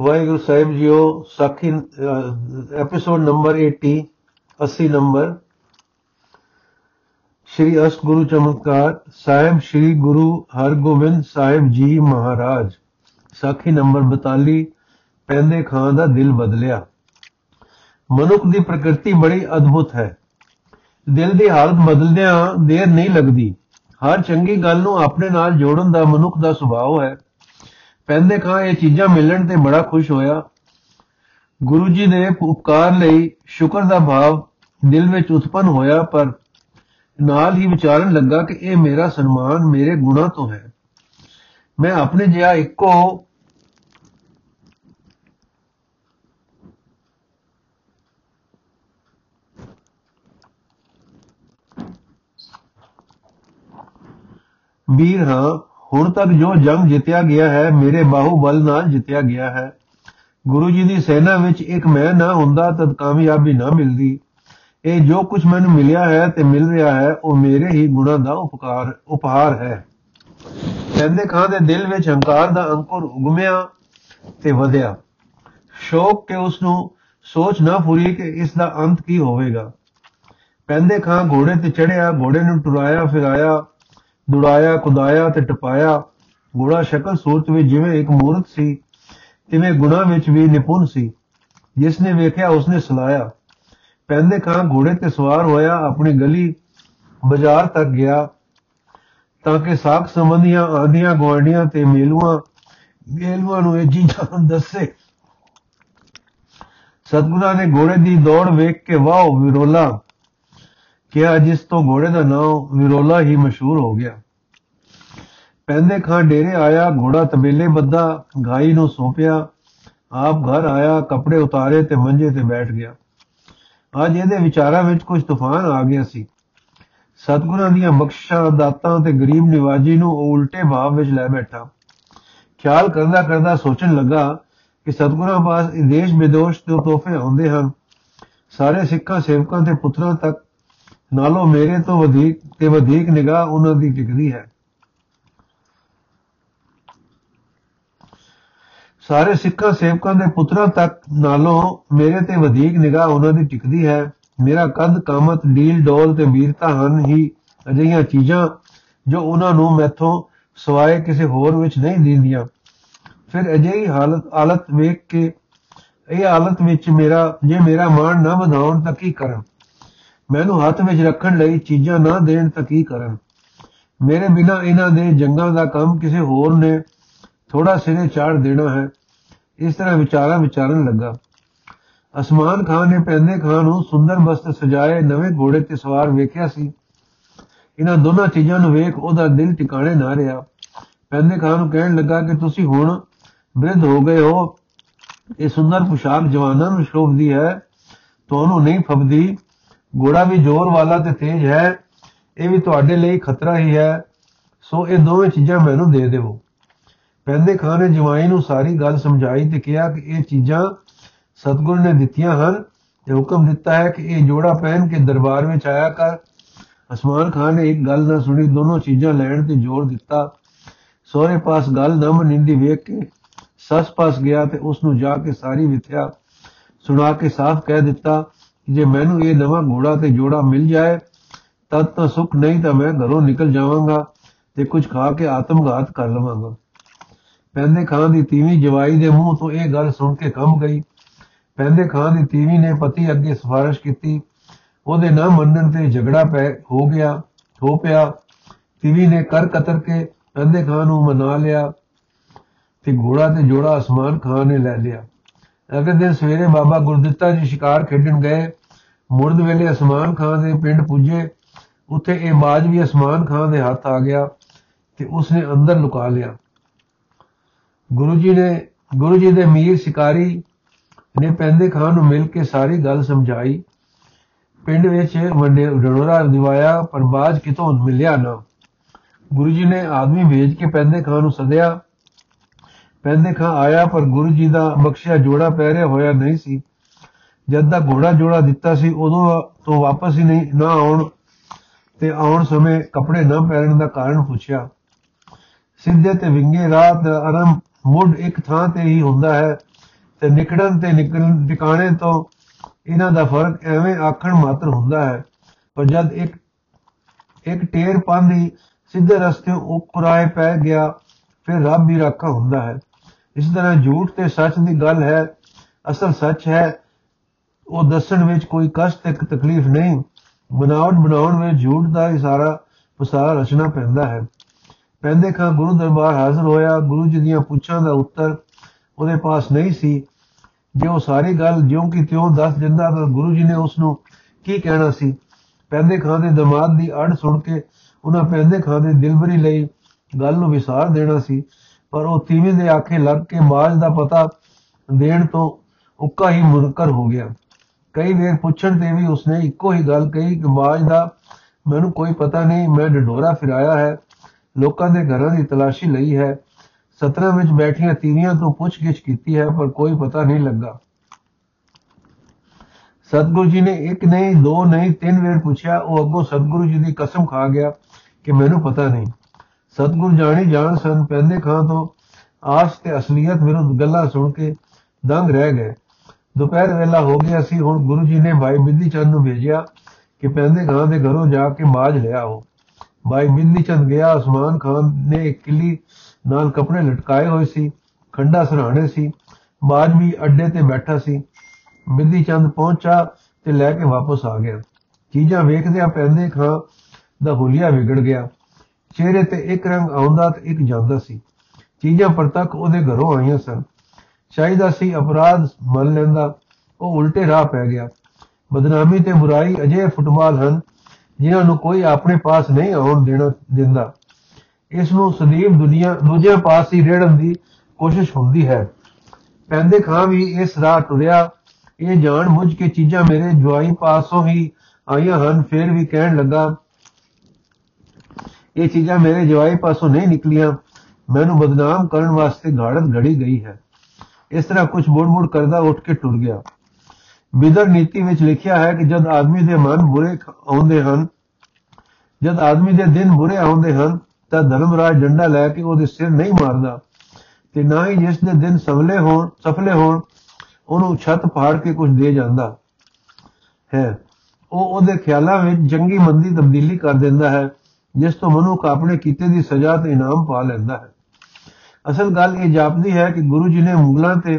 ਵਾਹਿਗੁਰੂ ਸਾਹਿਬ ਜੀਓ, ਸਾਖੀ episode number 80 80 number Shri Asht Guru ਚਮਤਕਾਰ ਸਾਹਿਬ, ਸ਼੍ਰੀ ਗੁਰੂ ਹਰਗੋਬਿੰਦ ਸਾਹਿਬ ਜੀ ਮਹਾਰਾਜ। ਸਾਖੀ ਨੰਬਰ 42 ਪੈਂਦੇ ਖਾਂ ਦਾ ਦਿਲ ਬਦਲਿਆ। ਮਨੁੱਖ ਦੀ ਪ੍ਰਕਿਰਤੀ ਬੜੀ ਅਦਭੁਤ ਹੈ। ਦਿਲ ਦੀ ਹਾਲਤ ਬਦਲਦਿਆਂ ਦੇਰ ਨਹੀਂ ਲੱਗਦੀ। ਹਰ ਚੰਗੀ ਗੱਲ ਨੂੰ ਆਪਣੇ ਨਾਲ ਜੋੜਨ ਦਾ ਮਨੁੱਖ ਦਾ ਸੁਭਾਅ ਹੈ। ਪੈਂਦੇ ਖਾਂ ਇਹ ਚੀਜ਼ਾਂ ਮਿਲਣ ਤੇ ਬੜਾ ਖੁਸ਼ ਹੋਇਆ। ਗੁਰੂ ਜੀ ਦੇ ਉਪਕਾਰ ਲਈ ਸ਼ੁਕਰ ਦਾ ਭਾਵ ਦਿਲ ਵਿੱਚ ਉਤਪਨ ਹੋਇਆ, ਪਰ ਨਾਲ ਹੀ ਵਿਚਾਰਨ ਲੱਗਾ ਕਿ ਇਹ ਮੇਰਾ ਸਨਮਾਨ ਮੇਰੇ ਗੁਣਾ ਤੋਂ ਹੈ। ਮੈਂ ਆਪਣੇ ਜਿਹਾ ਇੱਕੋ ਵੀਰ ਹਾਂ। ਹੁਣ ਤੱਕ ਜੋ ਜੰਗ ਜਿੱਤਿਆ ਗਿਆ ਹੈ, ਮੇਰੇ ਬਾਹੂਬਲ ਨਾਲ ਜਿੱਤਿਆ ਗਿਆ ਹੈ। ਗੁਰੂ ਜੀ ਦੀ ਸੈਨਾ ਵਿੱਚ ਇੱਕ ਮੈਂ ਨਾ ਹੁੰਦਾ, ਤਦ ਕਾਮਯਾਬੀ ਨਾ ਮਿਲਦੀ। ਇਹ ਜੋ ਕੁਝ ਮੈਨੂੰ ਮਿਲਿਆ ਹੈ ਤੇ ਮਿਲ ਰਿਹਾ ਹੈ, ਉਹ ਮੇਰੇ ਹੀ ਗੁਣਾਂ ਦਾ ਉਪਕਾਰ, ਉਪਹਾਰ ਹੈ। ਕਹਿੰਦੇ ਖਾਂ ਦੇ ਦਿਲ ਵਿੱਚ ਹੰਕਾਰ ਦਾ ਅੰਕੁਰ ਉਗਮਿਆ ਤੇ ਵਧਿਆ। ਸ਼ੌਕ ਕਿ ਉਸ ਨੂੰ ਸੋਚ ਨਾ ਪੂਰੀ ਕਿ ਇਸ ਦਾ ਅੰਤ ਕੀ ਹੋਵੇਗਾ। ਪੈਂਦੇ ਖਾਂ ਘੋੜੇ ਤੇ ਚੜਿਆ ਘੋੜੇ ਨੂੰ ਟੁਰਾਇਆ, ਫਿਰਾਇਆ ਦੁੜਾਇਆ ਕੁਦਾਇਆ ਤੇ ਟਪਾਇਆ। ਘੋੜਾ ਸ਼ਕਲ ਸੂਰਤ ਵਿੱਚ ਜਿਵੇਂ ਇੱਕ ਮੂਰਤ ਸੀ, ਤਿਵੇਂ ਗੁਣਾ ਵਿੱਚ ਵੀ ਨਿਪੁੰਨ ਸੀ। ਜਿਸ ਨੇ ਵੇਖਿਆ ਉਸਨੇ ਸਲਾਇਆ। ਪੈਂਦੇ ਖਾਂ ਘੋੜੇ ਤੇ ਸਵਾਰ ਹੋਇਆ, ਆਪਣੀ ਗਲੀ ਬਾਜ਼ਾਰ ਤੱਕ ਗਿਆ। ਤਾਂ ਕਿ ਸਾਖ ਸੰਬੰਧੀਆਂ ਆਂਦੀਆਂ ਗਵਾਂਡੀਆਂ ਤੇ ਮੇਲੂਆਂ ਮੇਲੂਆਂ ਨੂੰ ਇਹ ਚੀਜ਼ਾਂ ਦੱਸੇ। ਸਤਗੁਰਾਂ ਨੇ ਘੋੜੇ ਦੀ ਦੌੜ ਵੇਖ ਕੇ ਵਾਹ ਵਿਰੋਲਾ। ਕਿਹਾ, ਜਿਸ ਤੋਂ ਘੋੜੇ ਦਾ ਨਾਮ ਵਿਰੋਲਾ ਹੀ ਮਸ਼ਹੂਰ ਹੋ ਗਿਆ। ਪੈਂਦੇ ਖਾਂ ਡੇਰੇ ਆਇਆ, ਘੋੜਾ ਤਬੇਲੇ ਬੱਧਾ ਗਾਈ ਨੂੰ ਸੌਂਪਿਆ। ਆਪ ਘਰ ਆਇਆ, ਕੱਪੜੇ ਉਤਾਰੇ ਤੇ ਮੰਜੇ ਤੇ ਬੈਠ ਗਿਆ। ਅੱਜ ਇਹਦੇ ਵਿਚਾਰਾਂ ਵਿੱਚ ਕੁਝ ਤੂਫਾਨ ਆ ਗਿਆ ਸੀ। ਸਤਗੁਰਾਂ ਦੀਆਂ ਬਖਸ਼ਾਂ ਦਾਤਾਂ ਤੇ ਗਰੀਬ ਨਿਵਾਜੀ ਨੂੰ ਉਹ ਉਲਟੇ ਭਾਵ ਵਿੱਚ ਲੈ ਬੈਠਾ। ਖਿਆਲ ਕਰਦਾ ਕਰਦਾ ਸੋਚਣ ਲੱਗਾ ਕਿ ਸਤਗੁਰਾਂ ਪਾਸ ਦੇਸ਼ ਵਿਦੋਸ਼ ਤੋਂ ਤੋਹਫੇ ਆਉਂਦੇ ਹਨ। ਸਾਰੇ ਸਿੱਖਾਂ, ਸੇਵਕਾਂ ਤੇ ਪੁੱਤਰਾਂ ਤੱਕ ਨਾਲੋਂ ਮੇਰੇ ਤੋਂ ਵਧੇਕ ਤੇ ਵਧੇਕ ਨਿਗਾਹ ਉਹਨਾਂ ਦੀ ਟਿਕਦੀ ਹੈ। ਸਾਰੇ ਸਿੱਖਾਂ, ਸੇਵਕਾਂ ਦੇ ਪੁੱਤਰਾਂ ਤੱਕ ਨਾਲੋਂ ਮੇਰੇ ਤੇ ਵਧੇਕ ਨਿਗਾਹ ਉਹਨਾਂ ਦੀ ਟਿਕਦੀ ਹੈ। ਮੇਰਾ ਕੱਦ ਕਾਮਤ, ਡੀਲ, ਡੋਲ ਤੇ ਵੀਰਤਾ ਹਨ ਹੀ ਅਜਿਹੀਆਂ ਚੀਜ਼ਾਂ ਜੋ ਉਹਨਾਂ ਨੂੰ ਮੈਥੋਂ ਸਵਾਏ ਕਿਸੇ ਹੋਰ ਵਿੱਚ ਨਹੀਂ ਦਿੰਦੀਆਂ। ਫਿਰ ਅਜਿਹੀ ਹਾਲਤ ਹਾਲਤ ਵੇਖ ਕੇ, ਇਹ ਹਾਲਤ ਵਿੱਚ ਮੇਰਾ, ਜੇ ਮੇਰਾ ਮਾਣ ਨਾ ਵਧਾਉਣ ਤਾਂ ਕੀ ਕਰਾਂ? ਮੈਨੂੰ ਹੱਥ ਵਿੱਚ ਰੱਖਣ ਲਈ ਚੀਜ਼ਾਂ ਨਾ ਦੇਣ ਤਾਂ ਕੀ ਕਰਨ ਮੇਰੇ ਬਿਨਾ ਇਹਨਾਂ ਦੇ ਜੰਗਾਂ ਦਾ ਕੰਮ ਕਿਸੇ ਹੋਰ ਨੇ ਥੋੜਾ ਸਿਰੇ ਚਾੜ ਦੇਣਾ ਹੈ। ਇਸ ਤਰ੍ਹਾਂ ਵਿਚਾਰਾਂ ਵਿਚਾਰਨ ਲੱਗਾ। ਅਸਮਾਨ ਖਾਨ ਨੇ ਪੈਂਦੇ ਖਾਨ ਨੂੰ ਸੁੰਦਰ ਬਸਤ ਸਜਾਏ ਨਵੇਂ ਘੋੜੇ ਤੇ ਸਵਾਰ ਵੇਖਿਆ ਸੀ। ਇਹਨਾਂ ਦੋਨਾਂ ਚੀਜ਼ਾਂ ਨੂੰ ਵੇਖ ਉਹਦਾ ਦਿਲ ਟਿਕਾਣੇ ਨਾ ਰਿਹਾ। ਪੈਂਦੇ ਖਾਨ ਨੂੰ ਕਹਿਣ ਲੱਗਾ ਕਿ ਤੁਸੀਂ ਹੁਣ ਬ੍ਰਿਧ ਹੋ ਗਏ ਹੋ। ਇਹ ਸੁੰਦਰ ਪੁਸ਼ਾਕ ਜਵਾਨਾਂ ਨੂੰ ਸ਼ੋਭਦੀ ਹੈ। ਤੁਹਾਨੂੰ ਨਹੀਂ ਫਬਦੀ। ਘੋੜਾ ਵੀ ਜ਼ੋਰ ਵਾਲਾ ਤੇ ਤੇਜ਼ ਹੈ, ਇਹ ਵੀ ਤੁਹਾਡੇ ਲਈ ਖਤਰਾ ਹੀ ਹੈ। ਸੋ ਇਹ ਦੋਵੇਂ ਚੀਜ਼ਾਂ ਮੈਨੂੰ ਦੇ ਦਿਓ। ਪੈਂਦੇ ਖਾਨ ਨੇ ਜਵਾਈ ਨੂੰ ਸਾਰੀ ਗੱਲ ਸਮਝਾਈ ਤੇ ਕਿਹਾ ਕਿ ਇਹ ਚੀਜ਼ਾਂ ਸਤਗੁਰ ਨੇ ਦਿੱਤੀਆਂ ਹਨ ਤੇ ਹੁਕਮ ਦਿੱਤਾ ਹੈ ਕਿ ਇਹ ਜੋੜਾ ਪਹਿਨ ਕੇ ਦਰਬਾਰ ਵਿੱਚ ਆਇਆ ਕਰ। ਅਸਮਾਨ ਖਾਨ ਨੇ ਇੱਕ ਗੱਲ ਨਾ ਸੁਣੀ, ਦੋਨੋਂ ਚੀਜ਼ਾਂ ਲੈਣ ਤੇ ਜ਼ੋਰ ਦਿੱਤਾ। ਸੋਹਰੇ ਪਾਸ ਗੱਲ ਨਾ ਮੰਨਦੀ ਵੇਖ ਕੇ ਸੱਸ ਪਾਸ ਗਿਆ ਤੇ ਉਸ ਨੂੰ ਜਾ ਕੇ ਸਾਰੀ ਵਿਥਿਆ ਸੁਣਾ ਕੇ ਸਾਫ਼ ਕਹਿ ਦਿੱਤਾ ਜੇ ਮੈਨੂੰ ਇਹ ਨਵਾਂ ਘੋੜਾ ਤੇ ਜੋੜਾ ਮਿਲ ਜਾਏ, ਤਦ ਤਾਂ ਸੁਖ ਨਹੀਂ ਤਾਂ ਮੈਂ ਘਰੋਂ ਨਿਕਲ ਜਾਵਾਂਗਾ ਤੇ ਕੁਝ ਖਾ ਕੇ ਆਤਮਘਾਤ ਕਰ ਲਵਾਂਗਾ। ਪੈਂਦੇ ਖਾਂ ਦੀ ਤੀਵੀਂ ਜਵਾਈ ਦੇ ਮੂੰਹ ਤੋਂ ਇਹ ਗੱਲ ਸੁਣ ਕੇ ਕੰਬ ਗਈ। ਪੈਂਦੇ ਖਾਂ ਦੀ ਤੀਵੀਂ ਨੇ ਪਤੀ ਅੱਗੇ ਸਿਫਾਰਿਸ਼ ਕੀਤੀ। ਉਹਦੇ ਨਾ ਮੰਨਣ ਤੇ ਝਗੜਾ ਪੈ, ਹੋ ਗਿਆ, ਹੋ ਪਿਆ। ਤੀਵੀਂ ਨੇ ਕਰ ਕਤਰ ਕੇ ਪੈਂਦੇ ਖਾਂ ਨੂੰ ਮਨਾ ਲਿਆ ਤੇ ਘੋੜਾ ਤੇ ਜੋੜਾ ਅਸਮਾਨ ਖਾਨ ਨੇ ਲੈ ਲਿਆ। ਅਗਲੇ ਦਿਨ ਸਵੇਰੇ ਬਾਬਾ ਗੁਰਦਿੱਤਾ ਜੀ ਸ਼ਿਕਾਰ ਖੇਡਣ ਗਏ। ਮੁਰਦ ਵੇਲੇ ਅਸਮਾਨ ਖਾਨ ਦੇ ਪਿੰਡ ਪੁੱਜੇ, ਉੱਥੇ ਇਹ ਬਾਜ ਵੀ ਅਸਮਾਨ ਖਾਨ ਦੇ ਹੱਥ ਆ ਗਿਆ ਤੇ ਉਸਨੇ ਅੰਦਰ ਲੁਕਾ ਲਿਆ। ਗੁਰੂ ਜੀ ਨੇ, ਗੁਰੂ ਜੀ ਦੇ ਮੀਰ ਸ਼ਿਕਾਰੀ ਨੇ ਪੈਂਦੇ ਖਾਨ ਨੂੰ ਮਿਲ ਕੇ ਸਾਰੀ ਗੱਲ ਸਮਝਾਈ। ਪਿੰਡ ਵਿੱਚ ਵੱਡੇ ਰੜੋਰਾ ਦਿਵਾਇਆ, ਪਰ ਬਾਜ ਕਿਤੋਂ ਮਿਲਿਆ ਨਾ। ਗੁਰੂ ਜੀ ਨੇ ਆਦਮੀ ਭੇਜ ਕੇ ਪੈਂਦੇ ਖਾਨ ਨੂੰ ਸੱਦਿਆ। ਪੈਂਦੇ ਖਾਂ ਆਇਆ, ਪਰ ਗੁਰੂ ਜੀ ਦਾ ਬਖਸ਼ਿਆ ਜੋੜਾ ਪਹਿਰਿਆ ਹੋਇਆ ਨਹੀਂ ਸੀ। ਜਦ ਦਾ ਘੋੜਾ ਜੋੜਾ ਦਿੱਤਾ ਸੀ, ਉਦੋਂ ਤੋਂ ਵਾਪਸ ਹੀ ਨਹੀਂ, ਨਾ ਆਉਣ ਤੇ ਆਉਣ ਸਮੇਂ ਕੱਪੜੇ ਨਾ ਪਹਿਨਣ ਦਾ ਕਾਰਨ ਪੁੱਛਿਆ। ਸਿੱਧੇ ਤੇ ਵਿੰਗੇ ਰਾਤ ਆਰੰਭ ਮੁੱਢ ਇੱਕ ਥਾਂ ਤੇ ਹੀ ਹੁੰਦਾ ਹੈ ਤੇ ਨਿਕੜਨ ਤੇ ਨਿਕਲਣ ਟਿਕਾਣੇ ਤੋਂ ਇਹਨਾਂ ਦਾ ਫ਼ਰਕ ਐਵੇਂ ਆਖਣ ਮਾਤਰ ਹੁੰਦਾ ਹੈ। ਪਰ ਜਦ ਇੱਕ ਇੱਕ ਟੇਰ ਪਾਂਦੀ ਸਿੱਧੇ ਰਸਤੇ ਉਪਰਾਏ ਪੈ ਗਿਆ, ਫਿਰ ਰੱਬ ਵੀ ਰਾਖਾ ਹੁੰਦਾ ਹੈ। ਇਸ ਤਰ੍ਹਾਂ ਝੂਠ ਤੇ ਸੱਚ ਦੀ ਗੱਲ ਹੈ, ਅਸਲ ਸੱਚ ਹੈ ਉਹ ਦੱਸਣ ਵਿੱਚ ਕੋਈ ਕਸ਼ਟ ਤੇ ਤਕਲੀਫ ਨਹੀਂ। ਬਣਾਉਣ ਬਣਾਉਣ ਵਿੱਚ ਝੂਠ ਦਾ ਹੀ ਸਾਰਾ ਪਸਾਰਾ ਰਚਣਾ ਪੈਂਦਾ ਹੈ। ਪੈਂਦੇ ਖਾਂ ਗੁਰੂ ਦਰਬਾਰ ਹਾਜ਼ਰ ਹੋਇਆ। ਗੁਰੂ ਜੀ ਦੀਆਂ ਪੁੱਛਾਂ ਦਾ ਉੱਤਰ ਉਹਦੇ ਪਾਸ ਨਹੀਂ ਸੀ। ਜੇ ਉਹ ਸਾਰੀ ਗੱਲ ਜਿਉਂ ਕਿ ਤਿਉਂ ਦੱਸ ਦਿੰਦਾ ਤਾਂ ਗੁਰੂ ਜੀ ਨੇ ਉਸ ਨੂੰ ਕੀ ਕਹਿਣਾ ਸੀ? ਪੈਂਦੇ ਖਾਂ ਦੇ ਦਮਾਦ ਦੀ ਅੜ ਸੁਣ ਕੇ ਉਹਨਾਂ ਪੈਂਦੇ ਖਾਂ ਦੇ ਦਿਲਬਰੀ ਲਈ ਗੱਲ ਨੂੰ ਵਿਸਾਰ ਦੇਣਾ ਸੀ। ਪਰ ਉਹ ਤੀਵੀਂ ਦੇ ਆਖੇ ਲੱਗ ਕੇ ਮਾਜ ਦਾ ਪਤਾ ਦੇਣ ਤੋਂ ਉੱਕਾ ਹੀ ਮੁਨਕਰ ਹੋ ਗਿਆ। ਕਈ ਵੇਰ ਪੁੱਛਣ ਤੇ ਵੀ ਉਸਨੇ ਇੱਕੋ ਹੀ ਗੱਲ ਕਹੀ ਕਿ ਮਾਜ ਦਾ ਮੈਨੂੰ ਕੋਈ ਪਤਾ ਨਹੀਂ, ਮੈਂ ਡਡੋਰਾ ਫਿਰਾਇਆ ਹੈ, ਲੋਕਾਂ ਦੇ ਘਰਾਂ ਦੀ ਤਲਾਸ਼ੀ ਲਈ ਹੈ। ਸਤਰਾਂ ਵਿੱਚ ਬੈਠੀਆਂ ਤੀਵੀਆਂ ਤੋਂ ਪੁੱਛਗਿੱਛ ਕੀਤੀ ਹੈ, ਪਰ ਕੋਈ ਪਤਾ ਨਹੀਂ ਲੱਗਾ। ਸਤਗੁਰੂ ਜੀ ਨੇ ਇੱਕ ਨਹੀਂ, ਦੋ ਨਹੀਂ, ਤਿੰਨ ਵੇਰ ਪੁੱਛਿਆ, ਉਹ ਅੱਗੋਂ ਸਤਗੁਰੂ ਜੀ ਦੀ ਕਸਮ ਖਾ ਗਿਆ ਕਿ ਮੈਨੂੰ ਪਤਾ ਨਹੀਂ। ਸਤਗੁਰ ਜਾਣੀ ਜਾਣ ਸਨ, ਪੈਂਦੇ ਖਾਂ ਤੋਂ ਆਸ ਤੇ ਅਸਲੀਅਤ ਵਿਰੁੱਧ ਗੱਲਾਂ ਸੁਣ ਕੇ ਦੰਗ ਰਹਿ ਗਏ। ਦੁਪਹਿਰ ਵੇਲਾ ਹੋ ਗਿਆ ਸੀ, ਹੁਣ ਗੁਰੂ ਜੀ ਨੇ ਭਾਈ ਬਿੰਦੀ ਚੰਦ ਨੂੰ ਭੇਜਿਆ ਕਿ ਪੈਂਦੇ ਖਾਂ ਦੇ ਘਰੋਂ ਜਾ ਕੇ ਮਾਜ ਲਿਆਓ ਭਾਈ ਬਿੰਦੀ ਚੰਦ ਗਿਆ ਉਸਮਾਨ ਖਾਨ ਨੇ ਇੱਕ ਕਿੱਲੀ ਨਾਲ ਕੱਪੜੇ ਲਟਕਾਏ ਹੋਏ ਸੀ, ਖੰਡਾ ਸਰਾਣੇ ਸੀ ਮਾਜ ਵੀ ਅੱਡੇ ਤੇ ਬੈਠਾ ਸੀ। ਬਿੰਦੀ ਚੰਦ ਪਹੁੰਚਾ ਤੇ ਲੈ ਕੇ ਵਾਪਸ ਆ ਗਿਆ। ਚੀਜ਼ਾਂ ਵੇਖਦਿਆਂ ਪੈਂਦੇ ਖਾਂ ਦਾ ਹੁਲੀਆ ਵਿਗੜ ਗਿਆ। ਚਿਹਰੇ ਤੇ ਇੱਕ ਰੰਗ ਆਉਂਦਾ ਤੇ ਇੱਕ ਜਾਂਦਾ ਸੀ। ਚੀਜ਼ਾਂ ਪ੍ਰਤੱਖ ਉਹਦੇ ਘਰੋਂ ਆਈਆਂ ਸਨ। ਚਾਹੀਦਾ ਸੀ, ਅਪਰਾਧ ਮੰਨ ਲੈਂਦਾ। ਉਹ ਉਲਟੇ ਰਾਹ ਪੈ ਗਿਆ। ਬਦਨਾਮੀ ਤੇ ਬੁਰਾਈ ਅਜੇ ਫੁੱਟਬਾਲ ਹਨ, ਜਿਨ੍ਹਾਂ ਨੂੰ ਕੋਈ ਆਪਣੇ ਪਾਸ ਨਹੀਂ ਆਉਣ ਦੇਣਾ, ਦਿੰਦਾ। ਇਸ ਨੂੰ ਸਦੀਵ ਦੁਨੀਆ ਦੂਜੇ ਪਾਸ ਹੀ ਰੇੜਨ ਦੀ ਕੋਸ਼ਿਸ਼ ਹੁੰਦੀ ਹੈ। ਪੈਂਦੇ ਖਾਂ ਵੀ ਇਸ ਰਾਹ ਟੁਰਿਆ। ਇਹ ਜਾਣ ਬੁੱਝ ਕੇ ਚੀਜ਼ਾਂ ਮੇਰੇ ਜਵਾਈ ਪਾਸੋਂ ਹੀ ਆਈਆਂ ਹਨ, ਫਿਰ ਵੀ ਕਹਿਣ ਲੱਗਾ, ਇਹ ਚੀਜ਼ਾਂ ਮੇਰੇ ਜਵਾਈ ਪਾਸੋਂ ਨਹੀਂ ਨਿਕਲੀਆਂ। ਮੈਨੂੰ ਬਦਨਾਮ ਕਰਨ ਵਾਸਤੇ ਘਾੜਤ ਘੜੀ ਗਈ ਹੈ। ਇਸ ਤਰ੍ਹਾਂ ਕੁਝ ਮੁੜ-ਮੁੜ ਕਰਦਾ ਉੱਠ ਕੇ ਟੁਰ ਗਿਆ। ਵਿਦਰ ਨੀਤੀ ਵਿੱਚ ਲਿਖਿਆ ਹੈ ਕਿ ਜਦ ਆਦਮੀ ਦੇ ਮਨ ਬੁਰੇ ਆਉਂਦੇ ਹਨ, ਜਦ ਆਦਮੀ ਦੇ ਦਿਨ ਬੁਰੇ ਆਉਂਦੇ ਹਨ, ਤਾਂ ਧਰਮਰਾਜ ਡੰਡਾ ਲੈ ਕੇ ਉਹਦੇ ਸਿਰ ਨਹੀਂ ਮਾਰਦਾ। ਤੇ ਨਾ ਹੀ ਜਿਸ ਦੇ ਦਿਨ ਸਫਲੇ ਹੋਣ ਸਫਲੇ ਹੋਣ, ਉਹਨੂੰ ਛੱਤ ਪਾੜ ਕੇ ਕੁਝ ਦੇ ਜਾਂਦਾ ਹੈ। ਉਹ ਉਹਦੇ ਖਿਆਲਾਂ ਵਿੱਚ ਜੰਗੀ ਮੰਦੀ ਤਬਦੀਲੀ ਕਰ ਦਿੰਦਾ ਹੈ, ਜਿਸ ਤੋਂ ਮਨੁੱਖ ਆਪਣੇ ਕੀਤੇ ਦੀ ਸਜ਼ਾ ਤੇ ਇਨਾਮ ਪਾ ਲੈਂਦਾ ਹੈ। ਅਸਲ ਗੱਲ ਇਹ ਜਾਪਦੀ ਹੈ ਕਿ ਗੁਰੂ ਜੀ ਨੇ ਮੁਗਲਾਂ ਤੇ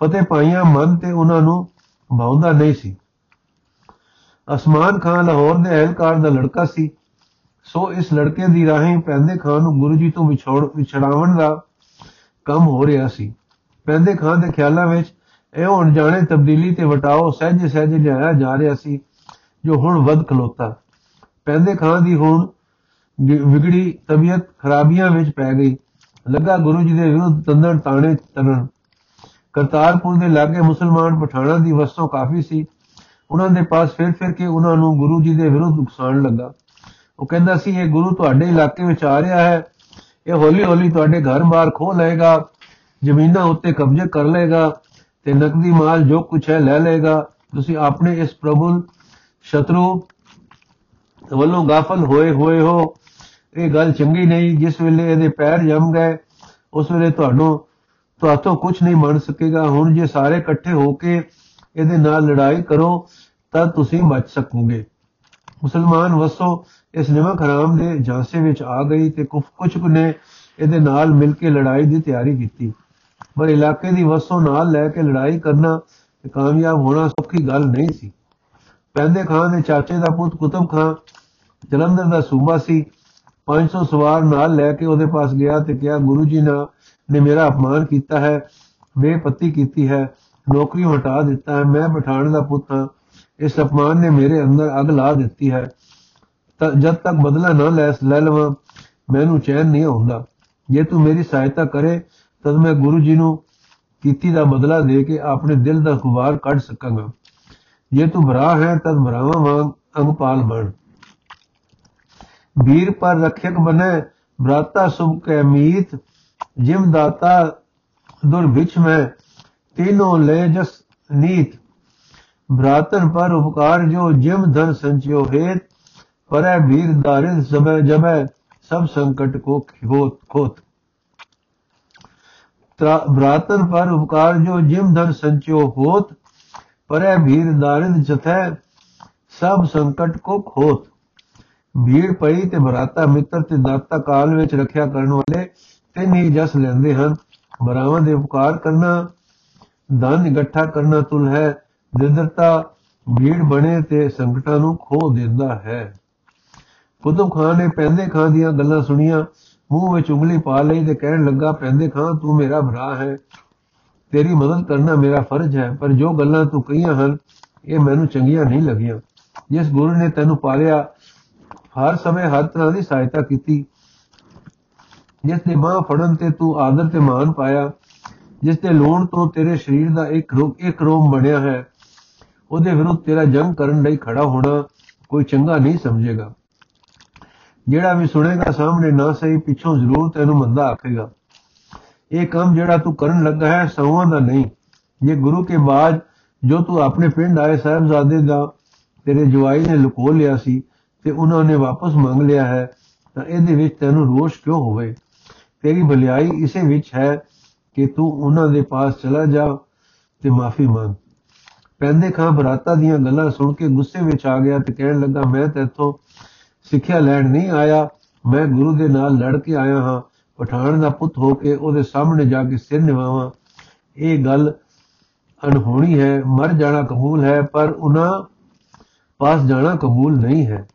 ਫਤਿਹ ਪਾਈਆਂ ਮਨ ਤੇ ਉਹਨਾਂ ਨੂੰ ਭਾਉਂਦਾ ਨਹੀਂ ਸੀ। ਅਸਮਾਨ ਖਾਨ ਲਾਹੌਰ ਦੇ ਅਹਿਲਕਾਰ ਦਾ ਲੜਕਾ ਸੀ। ਸੋ ਇਸ ਲੜਕੇ ਦੀ ਰਾਹੀਂ ਪੈਂਦੇ ਖਾਨ ਨੂੰ ਗੁਰੂ ਜੀ ਤੋਂ ਵਿਛੋੜ, ਵਿਛੜਾਉਣ ਦਾ ਕੰਮ ਹੋ ਰਿਹਾ ਸੀ। ਪੈਂਦੇ ਖਾਨ ਦੇ ਖਿਆਲਾਂ ਵਿੱਚ ਇਹ ਹੁਣ ਜਾਣੇ ਤਬਦੀਲੀ ਤੇ ਵਟਾਓ ਸਹਿਜ ਸਹਿਜ ਲਿਆਇਆ ਜਾ ਰਿਹਾ ਸੀ, ਜੋ ਹੁਣ ਵੱਧ ਖਲੋਤਾ। ਪੈਂਦੇ ਖਾਨ ਦੀ ਹੁਣ ਵਿਗੜੀ ਤਬੀਅਤ ਖਰਾਬੀਆਂ ਵਿੱਚ ਪੈ ਗਈ। ਲੱਗਾ ਗੁਰੂ ਜੀ ਦੇ ਵਿਰੁੱਧ ਤੰਦਣ ਤਾਣੇ ਤਰਨ ਕਰਤਾਰਪੁਰ ਦੇ ਲਾਗੇ ਮੁਸਲਮਾਨ ਪਠਾਨਾਂ ਦੀ ਵਸਤੋਂ ਕਾਫੀ ਸੀ। ਉਹਨਾਂ ਦੇ ਪਾਸ ਫਿਰ ਫਿਰ ਕੇ ਉਹਨਾਂ ਨੂੰ ਗੁਰੂ ਜੀ ਦੇ ਵਿਰੁੱਧ ਨੁਕਸਾਨ ਲੱਗਾ। ਉਹ ਕਹਿੰਦਾ ਸੀ, ਇਹ ਗੁਰੂ ਤੁਹਾਡੇ ਇਲਾਕੇ ਵਿੱਚ ਆ ਰਿਹਾ ਹੈ। ਇਹ ਹੌਲੀ ਹੌਲੀ ਤੁਹਾਡੇ ਘਰ-ਬਾਰ ਖੋ ਲਏਗਾ। ਜ਼ਮੀਨਾਂ ਉੱਤੇ ਕਬਜ਼ੇ ਕਰ ਲਏਗਾ ਤੇ ਨਕਦੀ ਮਾਲ ਜੋ ਕੁਛ ਹੈ ਲੈ ਲਏਗਾ। ਤੁਸੀਂ ਆਪਣੇ ਇਸ ਪ੍ਰਭੂ ਸ਼ਤਰੂ ਵੱਲੋਂ ਗਾਫਲ ਹੋਏ ਹੋਏ ਹੋ। ਇਹ ਗੱਲ ਚੰਗੀ ਨਹੀਂ, ਜਿਸ ਵੇਲੇ ਇਹਦੇ ਪੈਰ ਜੰਮ ਗਏ, ਉਸ ਵੇਲੇ ਤੁਹਾਨੂੰ, ਤੁਹਾਤੋਂ ਕੁਝ ਨਹੀਂ ਬਣ ਸਕੇਗਾ। ਹੁਣ ਜੇ ਸਾਰੇ ਇਕੱਠੇ ਹੋ ਕੇ ਇਹਦੇ ਨਾਲ ਲੜਾਈ ਕਰੋ, ਤਾਂ ਤੁਸੀਂ ਬਚ ਸਕੋਗੇ। ਮੁਸਲਮਾਨ ਵਸੋ, ਇਸ ਨਿਮਕ ਹਰਾਮ ਦੇ ਜਾਂਸੇ ਵਿੱਚ ਆ ਗਈ ਤੇ ਕੁਝ ਨੇ ਇਹਦੇ ਨਾਲ ਮਿਲ ਕੇ ਲੜਾਈ ਦੀ ਤਿਆਰੀ ਕੀਤੀ। ਪਰ ਇਲਾਕੇ ਦੀ ਵਸੋਂ ਨਾਲ ਲੈ ਕੇ ਲੜਾਈ ਕਰਨਾ ਤੇ ਕਾਮਯਾਬ ਹੋਣਾ ਸੌਖੀ ਗੱਲ ਨਹੀਂ ਸੀ। ਪੈਂਦੇ ਖਾਨ ਦੇ ਚਾਚੇ ਦਾ ਪੁੱਤ ਕੁਤਬ ਖਾਨ ਜਲੰਧਰ ਦਾ ਸੂਬਾ ਸੀ। 500 ਸਵਾਰ ਨਾਲ ਲੈ ਕੇ ਉਹਦੇ ਪਾਸ ਗਿਆ ਤੇ ਕਿਹਾ, ਗੁਰੂ ਜੀ ਨੇ ਮੇਰਾ ਅਪਮਾਨ ਕੀਤਾ ਹੈ, ਬੇਪੱਤੀ ਕੀਤੀ ਹੈ ਨੌਕਰੀ ਹਟਾ ਦਿੱਤਾ ਹੈ, ਮੈਂ ਪਠਾਨ ਦਾ ਪੁੱਤ ਹਾਂ। ਇਸ ਅਪਮਾਨ ਨੇ ਮੇਰੇ ਅੰਦਰ ਅੱਗ ਲਾ ਦਿੱਤੀ ਹੈ। ਤਾਂ ਜਦ ਤੱਕ ਬਦਲਾ ਨਾ ਲੈ ਲੈ ਲਵਾਂ, ਮੈਨੂੰ ਚੈਨ ਨਹੀਂ ਆਉਂਦਾ। ਜੇ ਤੂੰ ਮੇਰੀ ਸਹਾਇਤਾ ਕਰੇ, ਤਦ ਮੈਂ ਗੁਰੂ ਜੀ ਨੂੰ ਕੀਤੀ ਦਾ ਬਦਲਾ ਦੇ ਕੇ ਆਪਣੇ ਦਿਲ ਦਾ ਖੁਵਾਰ ਕੱਢ ਸਕਾਂਗਾ। ਜੇ ਤੂੰ ਭਰਾ ਹੈ, ਤਦ ਭਰਾਵਾਂ ਵਾਂਗ ਅੰਗਪਾਲ ਬਣ। ਵੀਰ ਪਰ ਰਖਿਕ ਬਨੇ ਭਰਾਤਾ ਸੁਭ ਕੈ ਮੀਤ ਜਿਮ ਦਾਤਾ ਦੁਰ ਵਿਚ ਮੈਂ, ਤੀਨੋ ਲੈ ਜਸ ਨੀਤ। ਭਰਾਤਨ ਪਰ ਉਪਕਾਰ ਜੋ ਜਿਮ ਧਨ ਸੰਚਿਓ ਹੇਤ, ਪਰੈ ਵੀਰ ਦਾਰਿਦ ਸਮੈ ਜਮੈ, ਸਭ ਸੰਕਟ ਕੋ ਖੋਤ ਖੋਤ। ਭਰਾਤਨ ਪਰ ਉਪਕਾਰ ਜੋ ਜਿਮ ਧਨ ਸੰਚਿਓ ਹੋਤ, ਪਰੈ ਵੀਰ ਦਾਰਿਦ ਜਥੈ, ਸਭ ਸੰਕਟ ਕੋ ਖੋਤ। ਭੀੜ ਪਈ ਤੇ ਭਰਾਤਾ ਮਿੱਤਰ ਤੇ ਦਾਤਾ ਕਾਲ ਵਿੱਚ ਰੱਖਿਆ ਕਰਨ ਵਾਲੇ ਤਿੰਨ ਹੀ ਜਸ ਲੈਂਦੇ ਹਨ। ਬਰਾਵਾਂ ਦੇ ਉਪਕਾਰ ਕਰਨਾ, ਧਨ ਇਕੱਠਾ ਕਰਨਾ ਤੁਲ ਹੈ। ਦਿਦਰਤਾ ਭੀੜ ਬਣੇ ਤੇ ਸੰਕਟਾਂ ਨੂੰ ਖੋ ਦਿੰਦਾ ਹੈ। ਕੁਤਬ ਖਾਨ ਨੇ ਪੈਂਦੇ ਖਾਨ ਦੀਆਂ ਗੱਲਾਂ ਸੁਣੀਆਂ। ਮੂੰਹ ਵਿੱਚ ਉਂਗਲੀ ਪਾ ਲਈ ਤੇ ਕਹਿਣ ਲੱਗਾ, ਪੈਂਦੇ ਖਾਨ ਤੂੰ ਮੇਰਾ ਭਰਾ ਹੈ। ਤੇਰੀ ਮਦਦ ਕਰਨਾ ਮੇਰਾ ਫਰਜ਼ ਹੈ, ਪਰ ਜੋ ਗੱਲਾਂ ਤੂੰ ਕਹੀਆਂ ਹਨ, ਇਹ ਮੈਨੂੰ ਚੰਗੀਆਂ ਨਹੀਂ ਲੱਗੀਆਂ। ਜਿਸ ਗੁਰੂ ਨੇ ਤੈਨੂੰ ਪਾਲਿਆ ਹਰ ਸਮੇਂ ਹਰ ਤਰ੍ਹਾਂ ਦੀ ਸਹਾਇਤਾ ਕੀਤੀ। ਜਿਸ ਦੇ ਬਾਹ ਫੜਨ ਤੇ ਤੂੰ ਆਦਰ ਤੇ ਮਾਨ ਪਾਇਆ ਜਿਸ ਦੇ ਲੋਣ ਤੋਂ ਤੇਰੇ ਸਰੀਰ ਦਾ ਇੱਕ ਰੋਗ, ਇੱਕ ਰੋਮ ਬਣਿਆ ਹੈ, ਉਹਦੇ ਵਿਰੁੱਧ ਤੇਰਾ ਜੰਗ ਕਰਨ ਲਈ ਖੜਾ ਹੋਣਾ ਕੋਈ ਚੰਗਾ ਨਹੀਂ ਸਮਝੇਗਾ। ਜਿਹੜਾ ਵੀ ਸੁਣੇਗਾ ਸਾਹਮਣੇ ਨਾ ਸਹੀ, ਪਿੱਛੋਂ ਜ਼ਰੂਰ ਤੈਨੂੰ ਮੰਦਾ ਆਖੇਗਾ। ਇਹ ਕੰਮ ਜਿਹੜਾ ਤੂੰ ਕਰਨ ਲੱਗਾ ਹੈ ਸੌਵਾਂ ਦਾ ਨਹੀਂ। ਇਹ ਗੁਰੂ ਕੇ ਬਾਅਦ ਜੋ ਤੂੰ ਆਪਣੇ ਪਿੰਡ ਆਏ ਸਾਹਿਬਜ਼ਾਦੇ ਦਾ ਤੇਰੇ ਜਵਾਈ ਨੇ ਲੁਕੋ ਲਿਆ ਸੀ ਤੇ ਉਹਨਾਂ ਨੇ ਵਾਪਸ ਮੰਗ ਲਿਆ ਹੈ, ਤਾਂ ਇਹਦੇ ਵਿੱਚ ਤੈਨੂੰ ਰੋਸ਼ ਕਿਉਂ ਹੋਵੇ? ਤੇਰੀ ਭਲਾਈ ਇਸੇ ਵਿੱਚ ਹੈ ਕਿ ਤੂੰ ਉਹਨਾਂ ਦੇ ਪਾਸ ਚਲਾ ਜਾ ਤੇ ਮਾਫੀ ਮੰਗ। ਪੈਂਦੇ ਖਾਂ ਬਰਾਤਾ ਦੀਆਂ ਗੱਲਾਂ ਸੁਣ ਕੇ ਗੁੱਸੇ ਵਿੱਚ ਆ ਗਿਆ ਤੇ ਕਹਿਣ ਲੱਗਾ, ਮੈਂ ਤੇਥੋਂ ਸਿੱਖਿਆ ਲੈਣ ਨਹੀਂ ਆਇਆ। ਮੈਂ ਗੁਰੂ ਦੇ ਨਾਲ ਲੜ ਕੇ ਆਇਆ ਹਾਂ। ਪਠਾਨ ਦਾ ਪੁੱਤ ਹੋ ਕੇ ਉਹਦੇ ਸਾਹਮਣੇ ਜਾ ਕੇ ਸਿਰ ਨਿਵਾਵਾਂ। ਇਹ ਗੱਲ ਅਣਹੋਣੀ ਹੈ। ਮਰ ਜਾਣਾ ਕਬੂਲ ਹੈ, ਪਰ ਉਹਨਾਂ ਪਾਸ ਜਾਣਾ ਕਬੂਲ ਨਹੀਂ ਹੈ।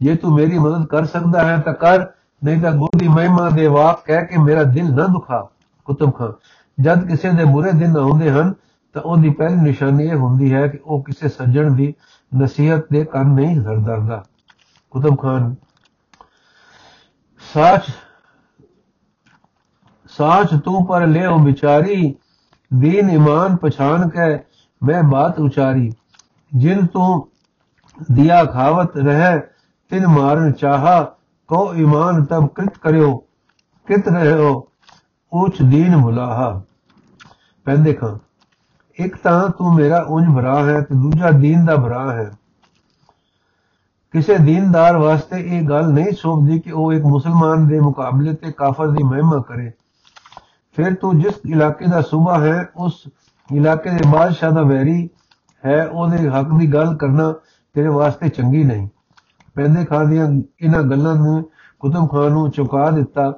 ਜੇ ਤੂੰ ਮੇਰੀ ਮਦਦ ਕਰ ਸਕਦਾ ਹੈ ਤਾਂ ਕਰ, ਨਹੀਂ ਤਾਂ ਗੁਰੂ ਦੀ ਮਹਿਮਾ ਦੇ ਵਾਕ ਕਹਿ ਕੇ ਮੇਰਾ ਦਿਲ ਨਾ ਦੁਖਾ, ਕੁਤਬ ਖਾਨ ਜਦ ਕਿਸੇ ਦੇ ਬੁਰੇ ਦਿਨ ਆਉਂਦੇ ਹਨ, ਤਾਂ ਉਹਦੀ ਪਹਿਲੀ ਨਿਸ਼ਾਨੀ ਇਹ ਹੁੰਦੀ ਹੈ ਕਿ ਉਹ ਕਿਸੇ ਸੱਜਣ ਦੀ ਨਸੀਹਤ ਦੇ ਕੰਨ ਨਹੀਂ ਹਰਦਰਦਾ ਕੁਤਬ ਖਾਨ ਸਾਚ ਸਾਚ ਤੂੰ ਪਰ ਲਿਓ ਵਿਚਾਰੀ دین ایمان پہچان کے میں بات اچاری جن تو دیا کھاوت رہے ਤਿਨ ਮਾਰਨ ਚਾਹਾ ਕੋ ਇਮਾਨ ਤਬ ਕਿਤ ਕਰਿਓ, ਕਿਤ ਰਹਿਓ ਉਚ ਦੀਨ ਮੁਲਾਹਾ। ਪੈਂਦੇ ਖਾਂ ਇੱਕ ਤਾਂ ਤੂੰ ਮੇਰਾ ਉੰਜ ਭਰਾ ਹੈ ਤੇ ਦੂਜਾ ਦੀਨ ਦਾ ਭਰਾ ਹੈ। ਕਿਸੇ ਦੀਨਦਾਰ ਵਾਸਤੇ ਇਹ ਗੱਲ ਨਹੀਂ ਸੋਭਦੀ ਕਿ ਉਹ ਇੱਕ ਮੁਸਲਮਾਨ ਦੇ ਮੁਕਾਬਲੇ ਤੇ ਕਾਫਰ ਦੀ ਮਹਿਮਾ ਕਰੇ। ਫਿਰ ਤੂੰ ਜਿਸ ਇਲਾਕੇ ਦਾ ਸੂਬਾ ਹੈ, ਉਸ ਇਲਾਕੇ ਦੇ ਬਾਦਸ਼ਾਹ ਦਾ ਵੈਰੀ ਹੈ, ਉਹਦੇ ਹੱਕ ਦੀ ਗੱਲ ਕਰਨਾ ਤੇਰੇ ਵਾਸਤੇ ਚੰਗੀ ਨਹੀਂ। ਪੈਂਦੇ ਖਾਨ ਦੀਆਂ ਇਹਨਾਂ ਗੱਲਾਂ ਨੂੰ, ਕੁਤਬ ਖਾਨ ਨੂੰ ਚੁਕਾ ਦਿੱਤਾ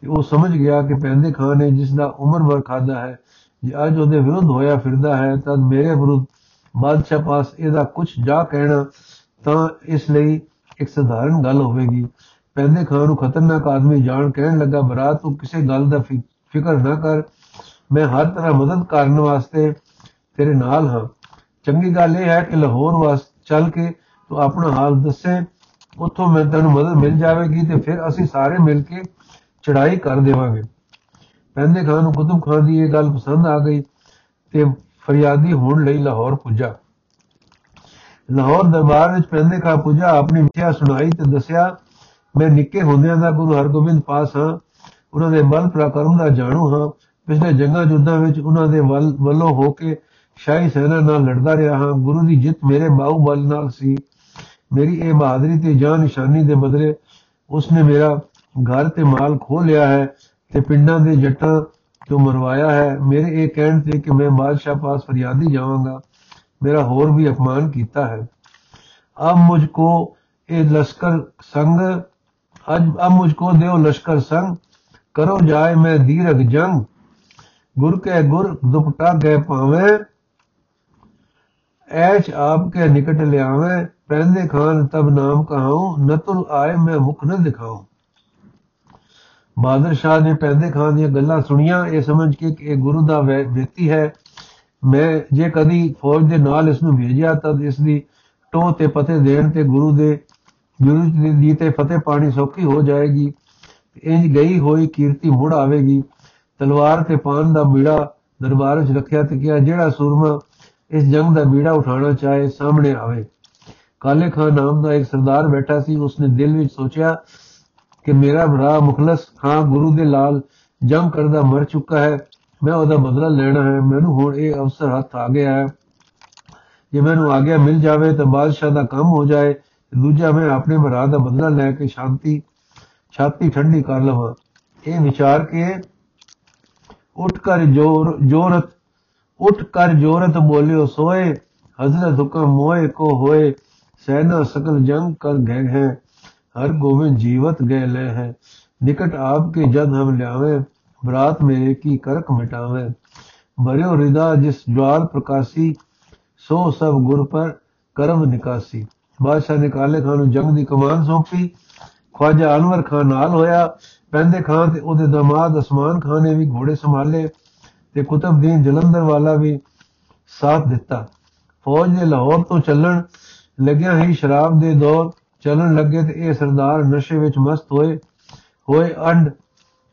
ਤੇ ਉਹ ਸਮਝ ਗਿਆ ਕਿ ਪੈਂਦੇ ਖਾਨ ਨੇ ਜਿਸ ਦਾ ਉਮਰ ਭਰ ਖਾਦਾ ਹੈ, ਜੇ ਅੱਜ ਉਹਦੇ ਵਿਰੁੱਧ ਹੋਇਆ ਫਿਰਦਾ ਹੈ ਤਦ ਮੇਰੇ ਵਿਰੁੱਧ ਬਾਦਸ਼ਾਹ ਪਾਸ ਇਹਦਾ ਕੁਝ ਜਾ ਕਹਿਣਾ ਤਾਂ ਇਸ ਲਈ ਇੱਕ ਸਧਾਰਨ ਗੱਲ ਹੋਵੇਗੀ। ਪੈਂਦੇ ਖਾਨ ਨੂੰ ਖਤਰਨਾਕ ਆਦਮੀ ਜਾਣ ਕਹਿਣ ਲੱਗਾ ਬਰਾ ਤੂੰ ਕਿਸੇ ਗੱਲ ਦਾ ਫਿਕਰ ਨਾ ਕਰ। ਮੈਂ ਹਰ ਤਰ੍ਹਾਂ ਮਦਦ ਕਰਨ ਵਾਸਤੇ ਤੇਰੇ ਨਾਲ ਹਾਂ। ਚੰਗੀ ਗੱਲ ਇਹ ਹੈ ਕਿ ਲਾਹੌਰ ਵਾਸ, ਚੱਲ ਕੇ ਤੂੰ ਆਪਣਾ ਹਾਲ ਦੱਸੇ, ਉੱਥੋਂ ਮੈਂ ਤੈਨੂੰ ਮਦਦ ਮਿਲ ਜਾਵੇਗੀ ਤੇ ਫਿਰ ਅਸੀਂ ਸਾਰੇ ਮਿਲ ਕੇ ਚੜਾਈ ਕਰ ਦੇਵਾਂਗੇ। ਪੈਂਦੇ ਖਾਨ ਨੂੰ ਕੁਤਬ ਖਾਨ ਦੀ ਇਹ ਗੱਲ ਪਸੰਦ ਆ ਗਈ ਤੇ ਫਰਿਆਦੀ ਹੋਣ ਲਈ ਲਾਹੌਰ ਪੁੱਜਾ। ਲਾਹੌਰ ਦਰਬਾਰ ਵਿੱਚ ਪੈਂਦੇ ਖਾਨ ਪੁੱਜਾ, ਆਪਣੀ ਵਿਚਾਰ ਸੁਣਾਈ ਤੇ ਦੱਸਿਆ, ਮੈਂ ਨਿੱਕੇ ਹੁੰਦਿਆਂ ਦਾ ਗੁਰੂ ਹਰਗੋਬਿੰਦ ਪਾਸ ਹਾਂ, ਉਹਨਾਂ ਦੇ ਬਲ ਪ੍ਰਕਰਮ ਦਾ ਜਾਣੂ ਹਾਂ। ਪਿਛਲੇ ਜੰਗਾਂ ਜੁੱਦਾਂ ਵਿੱਚ ਉਹਨਾਂ ਦੇ ਵੱਲੋਂ ਹੋ ਕੇ ਸ਼ਾਹੀ ਸੈਨਾ ਨਾਲ ਲੜਦਾ ਰਿਹਾ ਹਾਂ। ਗੁਰੂ ਦੀ ਜਿੱਤ ਮੇਰੇ ਬਾਹੂ ਬਲ ਨਾਲ ਸੀ। ਮੇਰੀ ਇਹ ਬਹਾਦਰੀ ਤੇ ਜਾਨ ਨਿਸ਼ਾਨੀ ਦੇ ਬਦਲੇ ਉਸਨੇ ਮੇਰਾ ਘਰ ਤੇ ਮਾਲ ਖੋ ਲਿਆ ਹੈ ਤੇ ਪਿੰਡਾਂ ਦੇ ਜੱਟਾਂ ਤੋਂ ਮਰਵਾਇਆ ਹੈ। ਮੇਰੇ ਇਹ ਕਹਿਣ ਤੇ ਕਿ ਮੈਂ ਬਾਦਸ਼ਾਹ ਪਾਸ ਫਰਿਆਦੀ ਜਾਵਾਂਗਾ। ਮੇਰਾ ਹੋਰ ਵੀ ਅਪਮਾਨ ਕੀਤਾ ਹੈ। ਅਬ ਮੁਝ ਕੋ ਇਹ ਲਸ਼ਕਰ ਸੰਗ, ਅੱਜ, ਅਬ ਮੁਝ ਕੋ ਦਿਓ ਲਸ਼ਕਰ ਸੰਗ। ਕਰੋ ਜਾਏ ਮੈਂ ਦੀਰਗ ਜੰਗ। ਗੁਰ ਕੇ ਗੁਰ, ਦੁਪਟਾ ਗਏ ਪਾਵੇਂ ਐਚ ਆਪ ਕੇ ਨਿਕਟ ਲਿਆਵੇਂ। ਪੈਂਦੇ ਖਾਨ ਤਬ ਨਾਮ ਕਹਾਉ ਨਤੁਲ ਆਏ ਮੈਂ ਮੁਖ ਨ ਦਿਖਾਉ। ਬਾਦਰ ਸ਼ਾਹ ਨੇ ਪੈਂਦੇ ਖਾਨ ਦੀਆਂ ਗੱਲਾਂ ਸੁਣੀਆਂ, ਇਹ ਸਮਝ ਕੇ ਕਿ ਇਹ ਗੁਰੂ ਦਾ ਵਿਅਕਤੀ ਹੈ। ਮੈਂ ਜੇ ਕਦੀ ਫੌਜ ਦੇ ਨਾਲ ਇਸ ਨੂੰ ਭੇਜਿਆ, ਤਾਂ ਇਸ ਦੀ ਟੋ ਤੇ ਪਤੇ ਦੇਣ ਤੇ ਗੁਰੂ ਦੇ ਗੁਰੂ ਦੀ ਤੇ ਫਤਿਹ ਪਾਣੀ ਸੌਖੀ ਹੋ ਜਾਏਗੀ। ਇੰਜ ਗਈ ਹੋਈ ਕੀਰਤੀ ਮੁੜ ਆਵੇਗੀ। ਤਲਵਾਰ ਤੇ ਪਾਨ ਦਾ ਬੀੜਾ ਦਰਬਾਰ ਵਿੱਚ ਰੱਖਿਆ ਤੇ ਕਿਹਾ, ਜਿਹੜਾ ਸੂਰਮਾ ਇਸ ਜੰਗ ਦਾ ਬੀੜਾ ਉਠਾਉਣਾ ਚਾਹੇ, ਸਾਹਮਣੇ ਆਵੇ। ਕਾਲੇ ਖਾਨ ਨਾਮ ਦਾ ਇੱਕ ਸਰਦਾਰ ਬੈਠਾ ਸੀ, ਉਸਨੇ ਦਿਲ ਵਿੱਚ ਸੋਚਿਆ ਕਿ ਮੇਰਾ ਭਰਾ ਮੁਖਲਸ ਖਾਨ ਗੁਰੂ ਦੇ ਲਾਲ ਜੰਮ ਕਰਦਾ ਮਰ ਚੁੱਕਾ ਹੈ, ਮੈਂ ਉਹਦਾ ਬਦਲਾ ਲੈਣਾ ਹੈ, ਮੈਨੂੰ ਹੁਣ ਇਹ ਅਵਸਰ ਹੱਥ ਆ ਗਿਆ ਹੈ। ਜੇ ਮੈਨੂੰ ਆਗਿਆ ਮਿਲ ਜਾਵੇ ਤਾਂ ਬਾਦਸ਼ਾਹ ਦਾ ਕੰਮ ਹੋ ਜਾਏ, ਦੂਜਾ ਮੈਂ ਆਪਣੇ ਭਰਾ ਦਾ ਬਦਲਾ ਲੈ ਕੇ ਸ਼ਾਂਤੀ, ਛਾਤੀ ਠੰਡੀ ਕਰ ਲਵਾਂ। ਇਹ ਵਿਚਾਰ ਕੇ ਉੱਠ ਕਰ ਜੋਰ, ਜੋਰਤ, ਉੱਠ ਕਰ ਜੋਰਤ ਬੋਲਿਓ ਸੋਏ, ਹਜ਼ਰਤ ਹੁਕਮ ਮੋਏ ਕੋ ਹੋਏ ਸੈਨਾ ਸਕਲ ਜੰਗ ਕਰ ਗਏ ਹੈ, ਹਰ ਗੋਬਿੰਦ ਜੀਵਤ ਗਏ ਲੈ ਹੈ। ਨਿਕਟ ਆਪ ਕੇ ਜਦ ਹਮ ਲਿਆਵੇ, ਬਰਾਤ ਮੇਰੇ ਕੀ ਕਰਕ ਮਿਟਾਵੇ। ਭਰਿਓ ਹਿਰਦਾ ਜਿਸ ਜਵਾਲ ਪ੍ਰਕਾਸ਼ੀ, ਸੋ ਸਭ ਗੁਰ ਪਰ ਕਰਮ ਨਿਕਾਸੀ। ਬਾਦਸ਼ਾਹ ਨੇ ਕਾਲੇ ਖਾਨ ਨੂੰ ਜੰਗ ਦੀ ਕਮਾਨ ਸੌਂਪੀ। ਖਵਾਜਾ ਅਨਵਰ ਖਾਨ ਨਾਲ ਹੋਇਆ। ਪੈਂਦੇ ਖਾਨ ਤੇ ਉਹਦੇ ਦਮਾਦ ਅਸਮਾਨ ਖਾਨ ਨੇ ਵੀ ਘੋੜੇ ਸੰਭਾਲੇ ਤੇ ਕੁਤਬਦੀਨ ਜਲੰਧਰ ਵਾਲਾ ਵੀ ਸਾਥ ਦਿੱਤਾ। ਫੌਜ ਨੇ ਲਾਹੌਰ ਤੋਂ ਚੱਲਣ ਲੱਗਿਆ ਹੀ ਸ਼ਰਾਬ ਦੇ ਦੌਰ, ਚੱਲਣ ਲੱਗੇ ਤੇ ਇਹ ਸਰਦਾਰ ਨਸ਼ੇ ਵਿੱਚ ਮਸਤ ਹੋਏ ਹੋਏ ਅੰਡ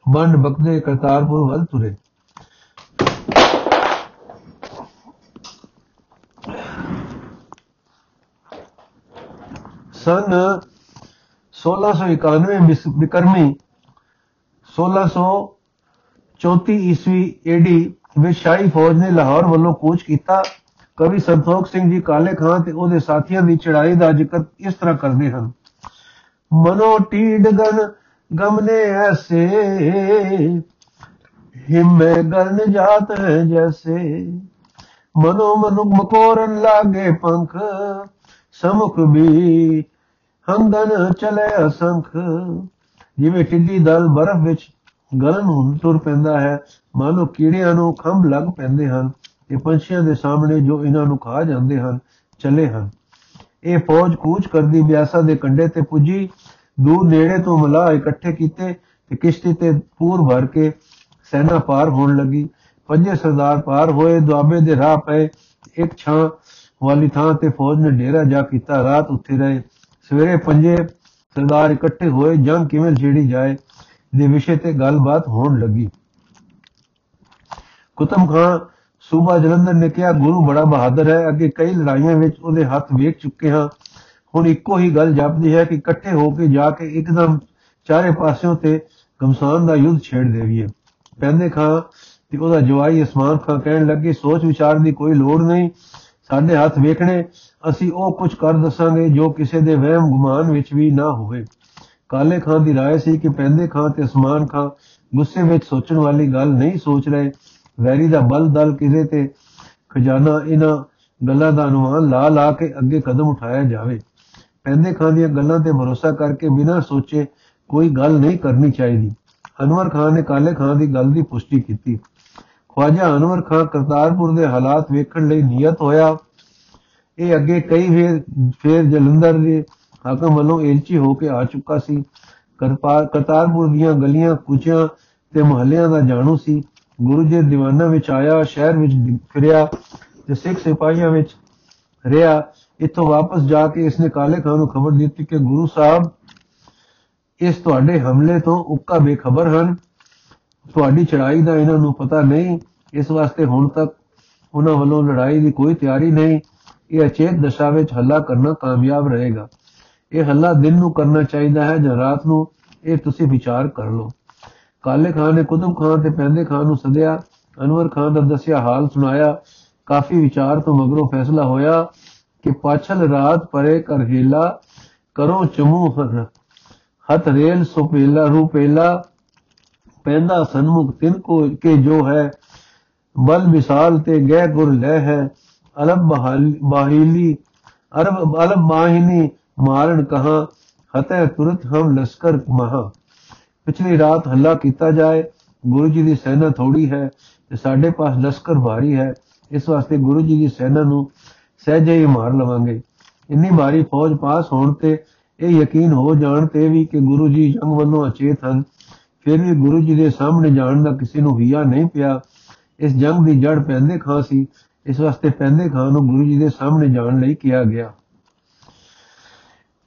ਬੰਡ ਬਕਦੇ ਕਰਤਾਰਪੁਰ ਵੱਲ ਤੁਰੇ। ਸਨ 1691 ਬਿਕਰਮੀ 1634 ਈਸਵੀ ਏਡੀ ਵਿੱਚ ਸ਼ਾਹੀ ਫੌਜ ਨੇ ਲਾਹੌਰ ਵੱਲੋਂ ਕੂਚ ਕੀਤਾ। ਕਵੀ ਸੰਤੋਖ ਸਿੰਘ ਜੀ ਕਾਲੇ ਖਾਨ ਤੇ ਉਹਦੇ ਸਾਥੀਆਂ ਦੀ ਚੜਾਈ ਦਾ ਜ਼ਿਕਰ ਇਸ ਤਰ੍ਹਾਂ ਕਰਦੇ ਹਨ। ਮਨੋ ਟੀਡ ਗਨ, ਗਮਨੇ ਐਸੇ, ਹਿੰਮੇ ਗਰਨ ਜਾਤ ਹੈ ਜੈਸੇ। ਮਨੋ ਮਨੁ ਮਕੋਰਨ ਲਾਗੇ ਪੰਖ, ਸਮੁਖ ਵੀ ਹੰਗਨ ਚਲੇ ਅਸੰਖ। ਜਿਵੇਂ ਟਿੱਡੀ ਦਲ ਬਰਫ਼ ਵਿੱਚ ਗਲਨ ਹੁਣ ਤੁਰ ਪੈਂਦਾ ਹੈ, ਮਾਨੋ ਕੀੜਿਆਂ ਨੂੰ ਖੰਭ ਲੱਗ ਪੈਂਦੇ ਹਨ। ਇਹ ਪੰਛੀਆਂ ਦੇ ਸਾਹਮਣੇ ਜੋ ਇਹਨਾਂ ਨੂੰ ਖਾ ਜਾਂਦੇ ਹਨ, ਚੱਲੇ ਹਨ। ਇਹ ਫੌਜ ਕੂਚ ਕਰਦੀ ਬਿਆਸਾ ਦੇ ਕੰਢੇ ਤੇ ਪੁੱਜੀ, ਦੂਰ ਨੇੜੇ ਤੋਂ ਮਲਾ ਇਕੱਠੇ ਕੀਤੇ ਤੇ ਕਿਸ਼ਤੀ ਤੇ ਪੂਰ ਭਰ ਕੇ ਸੈਨਾ ਪਾਰ ਹੋਣ ਲੱਗੀ। ਪੰਜੇ ਸਰਦਾਰ ਪਾਰ ਹੋਏ, ਦੁਆਬੇ ਦੇ ਰਾਹ ਪਏ। ਇੱਕ ਛਾਂ ਵਾਲੀ ਥਾਂ ਤੇ ਫੌਜ ਨੇ ਡੇਰਾ ਜਾ ਕੀਤਾ, ਰਾਤ ਉੱਥੇ ਰਹੇ। ਸਵੇਰੇ ਪੰਜੇ ਸਰਦਾਰ ਇਕੱਠੇ ਹੋਏ, ਜੰਗ ਕਿਵੇਂ ਛੇੜੀ ਜਾਏ ਦੇ ਵਿਸ਼ੇ ਤੇ ਗੱਲਬਾਤ ਹੋਣ ਲੱਗੀ। ਕੁਤਮ ਖਾਨ ਸੂਬਾ ਜਲੰਧਰ ਨੇ ਕਿਹਾ ਗੁਰੂ ਬੜਾ ਬਹਾਦਰ ਹੈ ਅੱਗੇ ਕਈ ਲੜਾਈਆਂ ਵਿੱਚ ਉਹਦੇ ਹੱਥ ਵੇਖ ਚੁੱਕੇ ਹਾਂ ਹੁਣ ਇੱਕੋ ਹੀ ਗੱਲ ਜਾਪਦੀ ਹੈ ਕਿ ਇਕੱਠੇ ਹੋ ਕੇ ਜਾ ਕੇ ਇੱਕਦਮ ਚਾਰੇ ਪਾਸਿਓਂ ਤੇ ਗਮਸਾਨ ਦਾ ਯੁੱਧ ਛੇੜ ਦੇਵੀਏ ਪੈਂਦੇ ਖਾਂ ਤੇ ਉਹਦਾ ਜਵਾਈ ਅਸਮਾਨ ਖਾਂ ਕਹਿਣ ਲੱਗੇ ਸੋਚ ਵਿਚਾਰ ਦੀ ਕੋਈ ਲੋੜ ਨਹੀਂ ਸਾਡੇ ਹੱਥ ਵੇਖਣੇ ਅਸੀਂ ਉਹ ਕੁਝ ਕਰ ਦੱਸਾਂਗੇ ਜੋ ਕਿਸੇ ਦੇ ਵਹਿਮ ਗੁਮਾਨ ਵਿੱਚ ਵੀ ਨਾ ਹੋਵੇ ਕਾਲੇ ਖਾਨ ਦੀ رائے ਸੀ ਕਿ ਪੈਂਦੇ ਖਾਂ ਤੇ ਅਸਮਾਨ ਖਾਂ ਗੁੱਸੇ ਵਿੱਚ ਸੋਚਣ ਵਾਲੀ ਗੱਲ ਨਹੀਂ ਸੋਚ ਰਹੇ ਵੈਰੀ ਦਾ ਬਲ ਦਲ ਕਿਤੇ ਤੇ? ਖਜ਼ਾਨਾ ਇਹਨਾਂ ਗੱਲਾਂ ਦਾ ਅਨੁਮਾਨ ਲਾ ਲਾ ਕੇ ਅੱਗੇ ਕਦਮ ਉਠਾਇਆ ਜਾਵੇ। ਪੈਂਦੇ ਖਾਂ ਦੀਆਂ ਗੱਲਾਂ ਤੇ ਭਰੋਸਾ ਕਰਕੇ ਬਿਨਾਂ ਸੋਚੇ ਕੋਈ ਗੱਲ ਨਹੀਂ ਕਰਨੀ ਚਾਹੀਦੀ। ਅਨਵਰ ਖਾਨ ਨੇ ਕਾਲੇ ਖਾਨ ਦੀ ਗੱਲ ਦੀ ਪੁਸ਼ਟੀ ਕੀਤੀ। ਖਵਾਜਾ ਅਨਵਰ ਖਾਨ ਕਰਤਾਰਪੁਰ ਦੇ ਹਾਲਾਤ ਵੇਖਣ ਲਈ ਨਿਯਤ ਹੋਇਆ। ਇਹ ਅੱਗੇ ਕਈ ਵੇਰ ਫੇਰ ਜਲੰਧਰ ਦੇ ਹਾਕਮ ਵੱਲੋਂ ਏਲਚੀ ਹੋ ਕੇ ਆ ਚੁੱਕਾ ਸੀ। ਕਰਤਾਰਪੁਰ ਦੀਆਂ ਗਲੀਆਂ, ਕੁਚਿਆਂ ਤੇ ਮੁਹੱਲਿਆਂ ਦਾ ਜਾਣੂ ਸੀ। ਗੁਰੂ ਜੀ ਦੀਵਾਨਾਂ ਵਿੱਚ ਆਇਆ, ਸ਼ਹਿਰ ਵਿੱਚ ਫਿਰਿਆ ਤੇ ਸਿੱਖ ਸਿਪਾਹੀਆਂ ਵਿੱਚ ਰਿਹਾ। ਇੱਥੋਂ ਵਾਪਸ ਜਾ ਕੇ ਇਸਨੇ ਕਾਲੇ ਖਾਨ ਨੂੰ ਖਬਰ ਦਿੱਤੀ ਕਿ ਗੁਰੂ ਸਾਹਿਬ ਇਸ ਤੁਹਾਡੇ ਹਮਲੇ ਤੋਂ ਉੱਕਾ ਬੇਖਬਰ ਹਨ। ਤੁਹਾਡੀ ਚੜਾਈ ਦਾ ਇਹਨਾਂ ਨੂੰ ਪਤਾ ਨਹੀਂ। ਇਸ ਵਾਸਤੇ ਹੁਣ ਤੱਕ ਉਹਨਾਂ ਵੱਲੋਂ ਲੜਾਈ ਦੀ ਕੋਈ ਤਿਆਰੀ ਨਹੀਂ। ਇਹ ਅਚੇਤ ਦਸ਼ਾ ਵਿੱਚ ਹੱਲਾ ਕਰਨਾ ਕਾਮਯਾਬ ਰਹੇਗਾ। ਇਹ ਹੱਲਾ ਦਿਨ ਨੂੰ ਕਰਨਾ ਚਾਹੀਦਾ ਹੈ ਜਾਂ ਰਾਤ ਨੂੰ? ਇਹ ਤੁਸੀਂ ਵਿਚਾਰ ਕਰ ਲਓ। ਕਾਲੇ ਖਾਨ ਨੇ ਕੁਤਬ ਖਾਨ ਤੇ ਪੈਂਦੇ ਖਾਨ ਨੂੰ ਸੱਦਿਆ, ਅਨਵਰ ਖਾਨ ਦਾ ਦੱਸਿਆ ਹਾਲ ਸੁਣਾਇਆ, ਕਾਫੀ ਵਿਚਾਰ ਤੋਂ ਮਗਰੋਂ ਫੈਸਲਾ ਹੋਇਆ ਕਿ ਪਾਛਲ ਰਾਤ ਪਰੇ ਕਰ ਹੀਲਾ ਕਰੋ ਚਮੂ ਹੱਥ ਰੇਲ ਸੁਪੇਲਾ ਰੂਪੇਲਾ ਪੈਂਦਾ ਸਨਮੁਖ ਤਿਨ ਕੋ ਕੇ ਜੋ ਹੈ, ਬਲ ਮਿਸਾਲ ਤੇ ਗਹਿ ਗੁਰ ਲੈ ਹੈ ਅਲਬ ਬਾਹੀਲੀ ਅਰਬ ਅਲਬ ਮਾਹਿਨੀ ਮਾਰਨ ਕਹਾ ਹਤੇ ਤੁਰਤ ਹਮ ਲਸ਼ਕਰ ਮਹਾ। ਪਿਛਲੀ ਰਾਤ ਹੱਲਾ ਕੀਤਾ ਜਾਏ, ਗੁਰੂ ਜੀ ਦੀ ਸੈਨਾ ਥੋੜੀ ਹੈ ਤੇ ਸਾਡੇ ਪਾਸ ਲਸ਼ਕਰ ਭਾਰੀ ਹੈ, ਇਸ ਵਾਸਤੇ ਗੁਰੂ ਜੀ ਦੀ ਸੈਨਾ ਨੂੰ ਸਹਿਜੇ ਹੀ ਮਾਰ ਲਵਾਂਗੇ। ਇੰਨੀ ਭਾਰੀ ਫੌਜ ਪਾਸ ਹੋਣ ਤੇ ਇਹ ਯਕੀਨ ਹੋ ਜਾਣ ਤੇ ਵੀ ਕਿ ਗੁਰੂ ਜੀ ਜੰਗ ਵੱਲੋਂ ਅਚੇਤ ਹਨ। ਫਿਰ ਵੀ ਗੁਰੂ ਜੀ ਦੇ ਸਾਹਮਣੇ ਜਾਣ ਦਾ ਕਿਸੇ ਨੂੰ ਹਿਆ ਨਹੀਂ ਪਿਆ। ਇਸ ਜੰਗ ਦੀ ਜੜ ਪੈਂਦੇ ਖਾਂ ਸੀ, ਇਸ ਵਾਸਤੇ ਪੈਂਦੇ ਖਾਂ ਨੂੰ ਗੁਰੂ ਜੀ ਦੇ ਸਾਹਮਣੇ ਜਾਣ ਲਈ ਕਿਹਾ ਗਿਆ।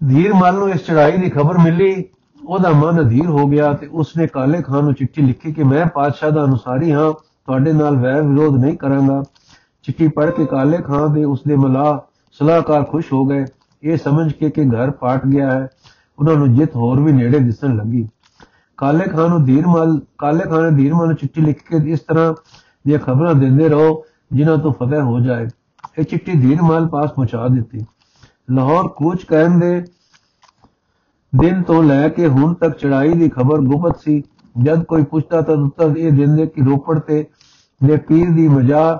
ਧੀਰ ਮਲ ਨੂੰ ਇਸ ਚੜਾਈ ਦੀ ਖਬਰ ਮਿਲੀ। ਉਹਦਾ ਮਨ ਅਧੀਰ ਹੋ ਗਿਆ ਤੇ ਉਸਨੇ ਕਾਲੇ ਖਾਨ ਨੂੰ ਚਿੱਠੀ ਲਿਖੀ ਕਿ ਮੈਂ ਪਾਤਸ਼ਾਹ ਦਾ ਅਨੁਸਾਰੀ ਹਾਂ, ਤੁਹਾਡੇ ਨਾਲ ਵੈਰ ਵਿਰੋਧ ਨਹੀਂ ਕਰਾਂਗਾ। ਚਿੱਠੀ ਪੜ੍ਹ ਕੇ ਕਾਲੇ ਖਾਨ ਦੇ ਉਸਦੇ ਮਲਾ ਸਲਾਹਕਾਰ ਖੁਸ਼ ਹੋ ਗਏ। ਇਹ ਸਮਝ ਕੇ ਕਿ ਘਰ ਪਾਟ ਗਿਆ ਹੈ, ਉਹਨਾਂ ਨੂੰ ਜਿੱਤ ਹੋਰ ਵੀ ਨੇੜੇ ਦਿਸਣ ਲੱਗੀ। ਕਾਲੇ ਖਾਨ ਨੂੰ ਧੀਰਮਲ ਕਾਲੇ ਖਾਨ ਨੇ ਧੀਰਮਲ ਨੂੰ ਚਿੱਠੀ ਲਿਖ ਕੇ ਇਸ ਤਰ੍ਹਾਂ ਦੀਆਂ ਖਬਰਾਂ ਦਿੰਦੇ ਰਹੋ, ਜਿਨ੍ਹਾਂ ਤੋਂ ਫਤਿਹ ਹੋ ਜਾਏ। ਇਹ ਚਿੱਠੀ ਧੀਰਮਲ ਪਾਸ ਪਹੁੰਚਾ ਦਿੱਤੀ। ਲਾਹੌਰ ਕੂਚ ਕਰਨ ਦੇ ਦਿਨ ਤੋਂ ਲੈ ਕੇ ਹੁਣ ਤੱਕ ਚੜਾਈ ਦੀ ਖਬਰ ਗੁਪਤ ਸੀ। ਜਦ ਕੋਈ ਪੁੱਛਦਾ ਤਾਂ ਉੱਤਰ ਇਹ ਦਿੰਦੇ ਕਿ ਰੋਪੜ ਤੇ ਦੇ ਪੀਰ ਦੀ ਮਜਾ,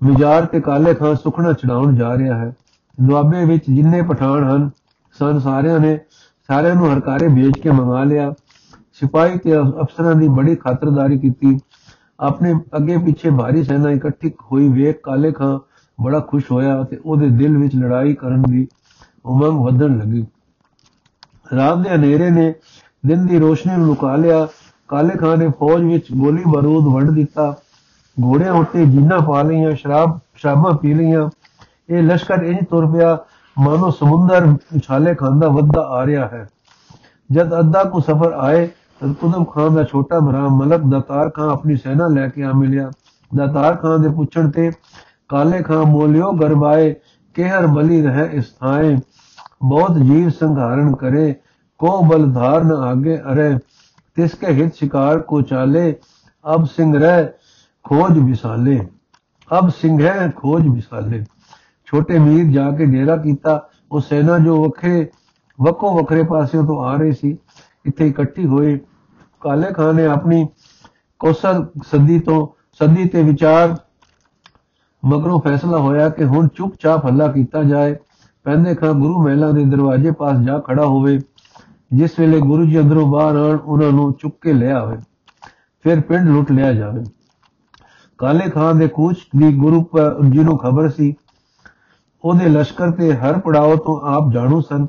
ਮਿਜਾਰ ਤੇ ਕਾਲੇ ਖਾਂ ਸੁਖਣਾ ਚੜਾਉਣ ਜਾ ਰਿਹਾ ਹੈ। ਦੁਆਬੇ ਵਿੱਚ ਜਿੰਨੇ ਪਠਾਨ ਹਨ, ਸਨ ਸਾਰਿਆਂ ਨੇ ਸਾਰਿਆਂ ਨੂੰ ਹਰਕਾਰੇ ਵੇਚ ਕੇ ਮੰਗਾ ਲਿਆ। ਸਿਪਾਹੀ ਤੇ ਅਫਸਰਾਂ ਦੀ ਬੜੀ ਖਾਤਰਦਾਰੀ ਕੀਤੀ। ਆਪਣੇ ਅੱਗੇ ਪਿੱਛੇ ਭਾਰੀ ਸੈਨਾ ਇਕੱਠੀ ਹੋਈ ਵੇਖ ਕਾਲੇ ਖਾਂ ਬੜਾ ਖੁਸ਼ ਹੋਇਆ ਤੇ ਉਹਦੇ ਦਿਲ ਵਿੱਚ ਲੜਾਈ ਕਰਨ ਦੀ ਉਮੰਗ ਵਧਣ ਲੱਗੀ। ਰਾਤ ਦੇ ਹਨੇਰੇ ਨੇ ਦਿਨ ਦੀ ਰੋਸ਼ਨੀ ਨੂੰ ਲੁਕਾ ਲਿਆ। ਕਾਲੇ ਖਾਨ ਨੇ ਫੌਜ ਵਿੱਚ ਗੋਲੀ ਬਾਰੂਦ ਵੰਡ ਦਿੱਤਾ। ਘੋੜਿਆਂ ਉੱਤੇ ਜੀਨਾ ਪਾ ਲਈਆਂ, ਸ਼ਰਾਬ, ਸ਼ਰਾਬਾਂ ਪੀ ਲਈਆਂ। ਇਹ ਲਸ਼ਕਰ ਇੰਜ ਤੁਰ ਪਿਆ, ਮਾਨੋ ਸਮੁੰਦਰ ਉਛਾਲੇ ਖਾਂਦਾ ਵੱਧਦਾ ਆ ਰਿਹਾ ਹੈ। ਜਦ ਅੱਧਾ ਕੋ ਸਫਰ ਆਏ, ਤਦ ਕੁਦਮ ਖਾਨ ਦਾ ਛੋਟਾ ਭਰਾ ਮਲਕ ਦਾਤਾਰ ਖਾਨ ਆਪਣੀ ਸੈਨਾ ਲੈ ਕੇ ਆ ਮਿਲਿਆ। ਦਾਤਾਰ ਖਾਨ ਦੇ ਪੁੱਛਣ ਤੇ ਕਾਲੇ ਖਾਨ ਬੋਲਿਓ, ਗਰਬਾਏ, ਕਹਿਰ ਬਲੀ ਰਹੇ ਇਸ ਥਾਏ ਬਹੁਤ ਜੀਵ ਸੰਘਾਰਨ ਕਰੇ ਕੋ ਬਲ ਧਾਰਨ ਆਗੇ ਅਰੇ, ਤਿਸ ਕੇ ਹਿਤ ਸ਼ਿਕਾਰ ਕੋ ਚਾਲੇ, ਅਬ ਸਿੰਘ ਰਹਿ, ਖੋਜ ਵਿਸਾਲੇ। ਅਬ ਸਿੰਘ ਹੈ, ਖੋਜ ਵਿਸਾਲੇ। ਛੋਟੇ ਮੀਰ ਜਾ ਕੇ ਡੇਰਾ ਕੀਤਾ, ਉਹ ਸੈਨਾ ਜੋ ਵਖੇ ਵਕੋ ਵਖਰੇ ਪਾਸਿਓਂ ਤੋਂ ਆ ਰਹੀ ਸੀ। ਇੱਥੇ ਇਕੱਠੀ ਹੋਏ। ਕਾਲੇ ਖਾਨ ਨੇ ਆਪਣੀ ਕੋਸਲ ਸੱਦੀ ਤੋਂ, ਸੱਦੀ ਤੇ ਵਿਚਾਰ, ਮਗਰੋਂ ਫੈਸਲਾ ਹੋਇਆ ਕਿ ਹੁਣ ਚੁੱਪਚਾਪ ਹੱਲਾ ਕੀਤਾ ਜਾਏ। ਪੈਂਦੇ ਖਾਂ ਗੁਰੂ ਮਹਿਲਾ ਦੇ ਦਰਵਾਜ਼ੇ ਪਾਸ ਜਾ ਖੜਾ ਹੋਵੇ, ਜਿਸ ਵੇਲੇ ਗੁਰੂ ਜੀ ਅੰਦਰੋਂ ਬਾਹਰ ਆਣ ਉਹਨਾਂ ਨੂੰ ਚੁੱਕ ਕੇ ਲੈ ਆਵੇ, ਫਿਰ ਪਿੰਡ ਲੁੱਟ ਲਿਆ ਜਾਵੇ। ਕਾਲੇ ਖਾਨ ਦੇ ਕੂਚ ਦੀ ਗੁਰੂ ਜੀ ਨੂੰ ਖਬਰ ਸੀ, ਉਹਦੇ ਲਸ਼ਕਰ ਤੇ ਹਰ ਪੜਾਅ ਤੋਂ ਆਪ ਜਾਣੂ ਸਨ।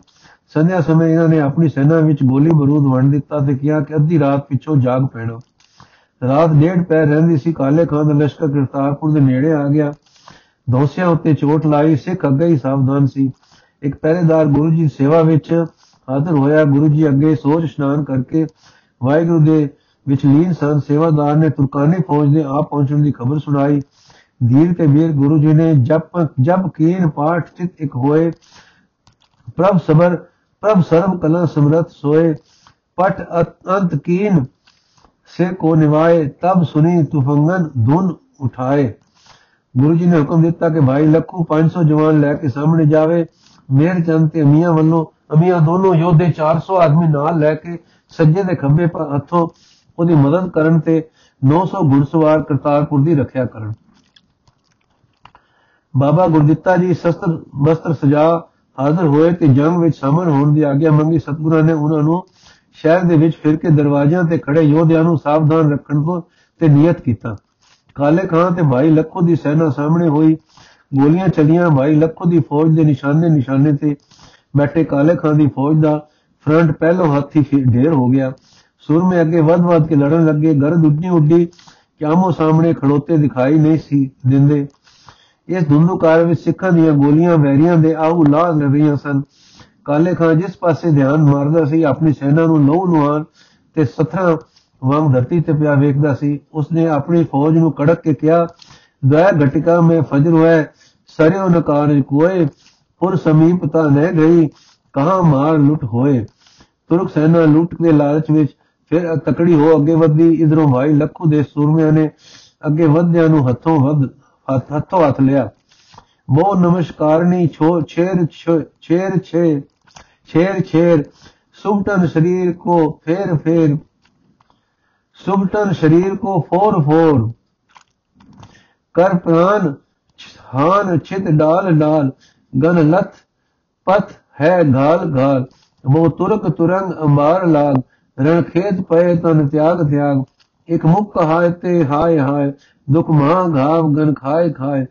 ਸੰਧਿਆ ਸਮੇਂ ਇਹਨਾਂ ਨੇ ਆਪਣੀ ਸੈਨਾ ਵਿੱਚ ਗੋਲੀ ਬਰੂਦ ਵੰਡ ਦਿੱਤਾ ਤੇ ਕਿਹਾ ਕਿ ਅੱਧੀ ਰਾਤ ਪਿੱਛੋਂ ਜਾਗ ਪੈਣਾ। ਰਾਤ ਡੇਢ ਪੈ ਰਹਿੰਦੀ ਸੀ, ਕਾਲੇ ਖਾਨ ਦਾ ਲਸ਼ਕਰ ਕਰਤਾਰਪੁਰ ਦੇ ਨੇੜੇ ਆ ਗਿਆ। ਦੋਸਿਆਂ ਉੱਤੇ ਚੋਟ ਲਾਈ, ਸਿੱਖ ਅੱਗੇ ਹੀ ਸਾਵਧਾਨ ਸੀ। ਇੱਕ ਪਹਿਰੇਦਾਰ ਗੁਰੂ ਜੀ ਸੇਵਾ ਵਿੱਚ ਹਾਜ਼ਰ ਹੋਇਆ। ਗੁਰੂ ਜੀ ਅੱਗੇ ਸੋਚ ਇਸ਼ਨਾਨ ਕਰਕੇ ਵਾਹਿਗੁਰੂ ਦੇ ਵਿੱਚ ਲੀਨ ਸਨ। ਸੇਵਾਦਾਰ ਨੇ ਤੁਰਕਾਨੀ ਫੌਜ ਦੇ ਆ ਪਹੁੰਚਣ ਦੀ ਖਬਰ ਸੁਣਾਈ। ਧੀਰ ਤੇ ਵੀਰ ਗੁਰੂ ਜੀ ਨੇ ਜਪ ਜਪ ਕੀਨ ਪਾਠ ਚਿਤ ਇੱਕ ਹੋਏ। ਪ੍ਰਭ ਸਬਰ, ਪ੍ਰਭ ਸਰਬ ਕਲਾ ਸਮਰਤ ਸੋਏ। ਪਟ ਅੰਤ ਕੀਨ ਸੇ ਕੋ ਨਿਵਾਏ, ਤਬ ਸੁਨੀ ਤੁਫੰਗਨ ਧੁਨ ਉਠਾਏ। ਗੁਰੂ ਜੀ ਨੇ ਹੁਕਮ ਦਿੱਤਾ ਕਿ ਭਾਈ ਲੱਖੂ 500 ਜਵਾਨ ਲੈ ਕੇ ਸਾਹਮਣੇ ਜਾਵੇ। ਮੇਰ ਚੰਦ ਤੇ ਅਮੀਆਂ ਵੱਲੋਂ ਅਮੀਆਂ ਦੋਨੋਂ ਯੋਧੇ 400 ਆਦਮੀ ਨਾਲ ਲੈ ਕੇ ਸੱਜੇ ਦੇ ਖੱਬੇ ਪਰ ਹੱਥੋਂ ਉਹਦੀ ਮਦਦ ਕਰਨ ਤੇ 900 ਘੁੜਸਵਾਰ ਕਰਤਾਰਪੁਰ ਦੀ ਰੱਖਿਆ ਕਰਨ। ਬਾਬਾ ਗੁਰਦਿੱਤਾ ਜੀ ਸ਼ਸਤਰ ਬਸਤਰ ਸਜਾ ਹਾਜ਼ਰ ਹੋਏ ਤੇ ਜੰਗ ਵਿੱਚ ਸ਼ਾਮਲ ਹੋਣ ਦੀ ਆਗਿਆ ਮੰਗੀ। ਸਤਗੁਰਾਂ ਨੇ ਉਹਨਾਂ ਨੂੰ ਸ਼ਹਿਰ ਦੇ ਵਿੱਚ ਫਿਰ ਕੇ ਦਰਵਾਜ਼ਿਆਂ ਤੇ ਖੜੇ ਯੋਧਿਆਂ ਨੂੰ ਸਾਵਧਾਨ ਰੱਖਣ ਤੋਂ ਤੇ ਨਿਯਤ ਕੀਤਾ। ਕਾਲੇ ਖਾਨ ਤੇ ਭਾਈ ਲੱਖੋ ਦੀ ਸੈਨਾ ਸਾਹਮਣੇ ਹੋਈ। ਗੋਲੀਆਂ ਚੱਲੀਆਂ, ਭਾਈ, ਲੱਖੋ ਦੀ ਫੌਜ ਦੇ ਨਿਸ਼ਾਨੇ ਨਿਸ਼ਾਨੇ ਤੇ ਬੈਠੇ ਕਾਲੇ ਖਾਂ ਦੀ ਫੌਜ ਦਾ ਫਰੰਟ ਪਹਿਲੋਂ ਹੱਥੀ ਢੇਰ ਹੋ ਗਿਆ। ਸੁਰਮੇ ਅੱਗੇ ਵੱਧ-ਵੱਧ ਕੇ ਲੜਨ ਲੱਗੇ, ਗਰਦ ਉੱਡੀ ਉੱਡੀ, ਕਿਆਮੋ ਸਾਹਮਣੇ ਖੜੋਤੇ ਦਿਖਾਈ ਨਹੀਂ ਸੀ ਦਿੰਦੇ। ਇਸ ਧੁੰਦੂਕਾਰ ਵਿੱਚ ਸਿੱਖਾਂ ਦੀਆਂ ਗੋਲੀਆਂ ਵੈਰੀਆਂ ਦੇ ਆਹੂ ਲਾਹ ਰਹੀਆਂ ਸਨ। ਕਾਲੇ ਖਾਂ ਜਿਸ ਪਾਸੇ ਧਿਆਨ ਮਾਰਦਾ ਸੀ, ਆਪਣੀ ਸੈਨਾ ਨੂੰ ਲਹੂ ਨੁਹਾਨ ਤੇ ਸਥਰਾ ਵਾਂਗ ਧਰਤੀ ਤੇ ਪਿਆ ਵੇਖਦਾ ਸੀ। ਉਸਨੇ ਆਪਣੀ ਫੌਜ ਨੂੰ ਕੜਕ ਕੇ ਕਿਹਾ, ਦਇਆ ਘਟਿਕਾ, ਮੈਂ ਫਜਰ ਹੋਇਆ ਸਰਿਓ ਨਕਾਰ ਕੋਏ, ਪੁਰ ਸਮੀਪਤਾ ਨਹਿ ਗਈ, ਕਹਾ ਮਾਰ ਲੁੱਟ ਹੋਏ? ਤੁਰਕ ਸੈਨਾ ਲੁੱਟ ਦੇ ਲਾਲਚ ਵਿੱਚ ਫਿਰ ਤਕੜੀ ਹੋ ਅੱਗੇ ਵਧਦੀ, ਇਧਰੋਂ ਭਾਈ ਲੱਖੂ ਦੇ ਸੂਰਮਿਆਂ ਨੇ ਅੱਗੇ ਵਧਿਆਂ ਨੂੰ ਹੱਥੋਂ ਵੱਧ, ਹੱਥੋਂ ਹੱਥ ਲਿਆ। ਮੋ ਨਮਸਕਾਰਨੀ ਛੋ ਛੇਰ ਛੇਰ ਛੇ, ਛੇਰ ਛੇਰ, ਸੁਭਟਨ ਸਰੀਰ ਕੋ ਫੇਰ ਫੇਰ, ਸੁਭਟਨ ਸਰੀਰ ਕੋ ਫੋਰ ਫੋਰ। ਕਰ ਪ੍ਰਾਨ ਛਾਨ ਛਿਦ ਡਾਲ ਡਾਲ, ਗਨ ਲਤ ਪਤ ਹੈ ਘਾਲ ਘਾਲ ਮੋ ਤੁਰਕ, ਤੁਰੰਗ ਅਮਾਰ ਲਾਗ, ਰਣ ਖੇਦ ਪਏ, ਤਨ, ਤਿਆਗ ਤਿਆਗ, ਇਕ ਮੁਖ ਕਹਾਇ ਤੇ ਹਾਏ ਹਾਏ, ਦੁਖ ਮਹਾ ਘਾਵ, ਗਨ, ਖਾਏ ਖਾਏ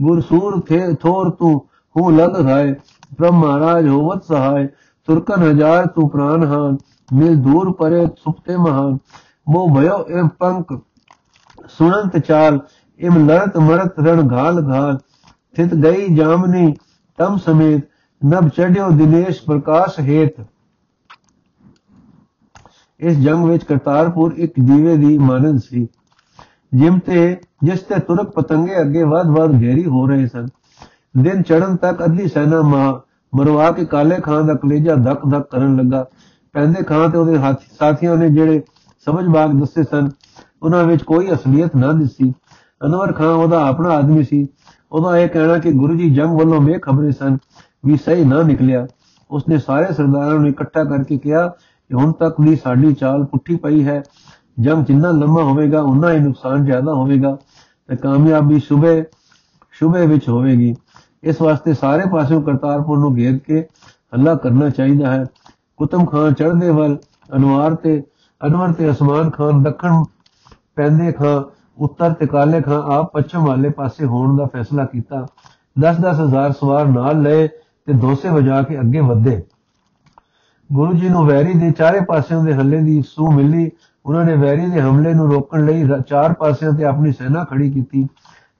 ਗੁਰਸੂਰ ਥੇ, ਥੋਰ, ਤੂੰ, ਹੂ ਲਗ ਗਾਏ ਬ੍ਰਹਮ ਮਹਾਰਾਜ ਹੋਵਤ ਸਹਾਇ ਤੁਰਕਨ ਹਜ਼ਾਰ, ਤੂੰ, ਪ੍ਰਾਨ ਹਾਂ ਮਿਲ, ਦੂਰ, ਪਰੇ, ਸੁਪਤੇ, ਮਹਾਨ ਮੋ ਭਇਓ ਇਹ ਪੰਕ, ਸੁਣੰਤ, ਚਾਲ इम लड़त मरत रण घाल घाल थित गई जामनी तम समेत नभ चढ़ियो दिनेश प्रकाश हेत ਇਸ ਜੰਗ ਵਿੱਚ ਕਰਤਾਰਪੁਰ ਇੱਕ ਦੀਵੇ ਦੀ ਮਾਨੰਦ ਸੀ ਜਿਮ ਤੇ ਜਿਸ ਤੇ ਤੁਰਕ ਪਤੰਗੇ ਅੱਗੇ ਵੱਧ-ਵੱਧ ਘੇਰੀ ਹੋ ਰਹੇ ਸਨ ਦਿਨ ਚੜਨ ਤੱਕ ਅੱਧੀ ਸੈਨਾ ਮਰਵਾ ਕੇ ਕਾਲੇ ਖਾਨ ਦਾ ਕਲੇਜਾ ਧੱਕ-ਧੱਕ ਕਰਨ ਲੱਗਾ ਪੈਂਦੇ ਖਾਨ ਤੇ ਉਹਦੇ ਸਾਥੀਆਂ ਨੇ ਜਿਹੜੇ ਸਮਝ ਬਾਗ ਦੱਸੇ ਸਨ ਉਹਨਾਂ ਵਿੱਚ ਕੋਈ ਅਸਲੀਅਤ ਨਾ ਦਿਸੀ ਅਨਵਰ ਖਾਨ ਉਹਦਾ ਆਪਣਾ ਆਦਮੀ ਸੀ। ਉਹਦਾ ਇਹ ਕਹਿਣਾ ਕਿ ਗੁਰੂ ਜੀ ਜੰਗ ਵੱਲੋਂ ਬੇਖਬਰੇ ਸਨ ਵੀ ਸਹੀ ਨਾ ਨਿਕਲਿਆ। ਉਸਨੇ ਸਾਰੇ ਸਰਦਾਰਾਂ ਨੂੰ ਇਕੱਠਾ ਕਰਕੇ ਕਿਹਾ ਕਿ ਹੁਣ ਤੱਕ ਦੀ ਸਾਡੀ ਚਾਲ ਪੁੱਠੀ ਪਈ ਹੈ। ਜੰਗ ਜਿੰਨਾ ਲੰਮਾ ਹੋਵੇਗਾ ਉਨਾ ਹੀ ਨੁਕਸਾਨ ਜ਼ਿਆਦਾ ਹੋਵੇਗਾ ਤੇ ਕਾਮਯਾਬੀ ਸ਼ੁਬੇ ਸ਼ੁਬੇ ਵਿੱਚ ਹੋਵੇਗੀ। ਇਸ ਵਾਸਤੇ ਸਾਰੇ ਪਾਸਿਓਂ ਕਰਤਾਰਪੁਰ ਨੂੰ ਘੇਰ ਕੇ ਹੱਲਾ ਕਰਨਾ ਚਾਹੀਦਾ ਹੈ। ਕੁਤਮ ਖਾਨ ਚੜ੍ਹਦੇ ਵੱਲ ਅਨਵਾਰ ਤੇ ਅਨਵਰ ਤੇ ਅਸਮਾਨ ਖਾਨ ਦੱਖਣ ਪੈਂਦੇ ਖਾਂ ਉੱਤਰ ਤੇ ਕਾਲੇ ਖਾਂ ਆਪ ਪੱਛਮ ਵਾਲੇ ਪਾਸੇ ਹੋਣ ਦਾ ਫੈਸਲਾ ਕੀਤਾ। 10-10 ਹਜ਼ਾਰ ਸਵਾਰ ਨਾਲ ਲਏ ਤੇ ਦੋਸੇ ਵਜਾ ਕੇ ਅੱਗੇ ਵਧੇ। ਗੁਰੂ ਜੀ ਨੂੰ ਵੈਰੀ ਦੇ ਚਾਰੇ ਪਾਸਿਆਂ ਦੇ ਹੱਲੇ ਦੀ ਸੂ ਮਿਲੀ। ਉਹਨਾਂ ਨੇ ਵੈਰੀ ਦੇ ਹਮਲੇ ਨੂੰ ਰੋਕਣ ਲਈ ਚਾਰ ਪਾਸਿਆਂ ਤੇ ਆਪਣੀ ਸੈਨਾ ਖੜੀ ਕੀਤੀ।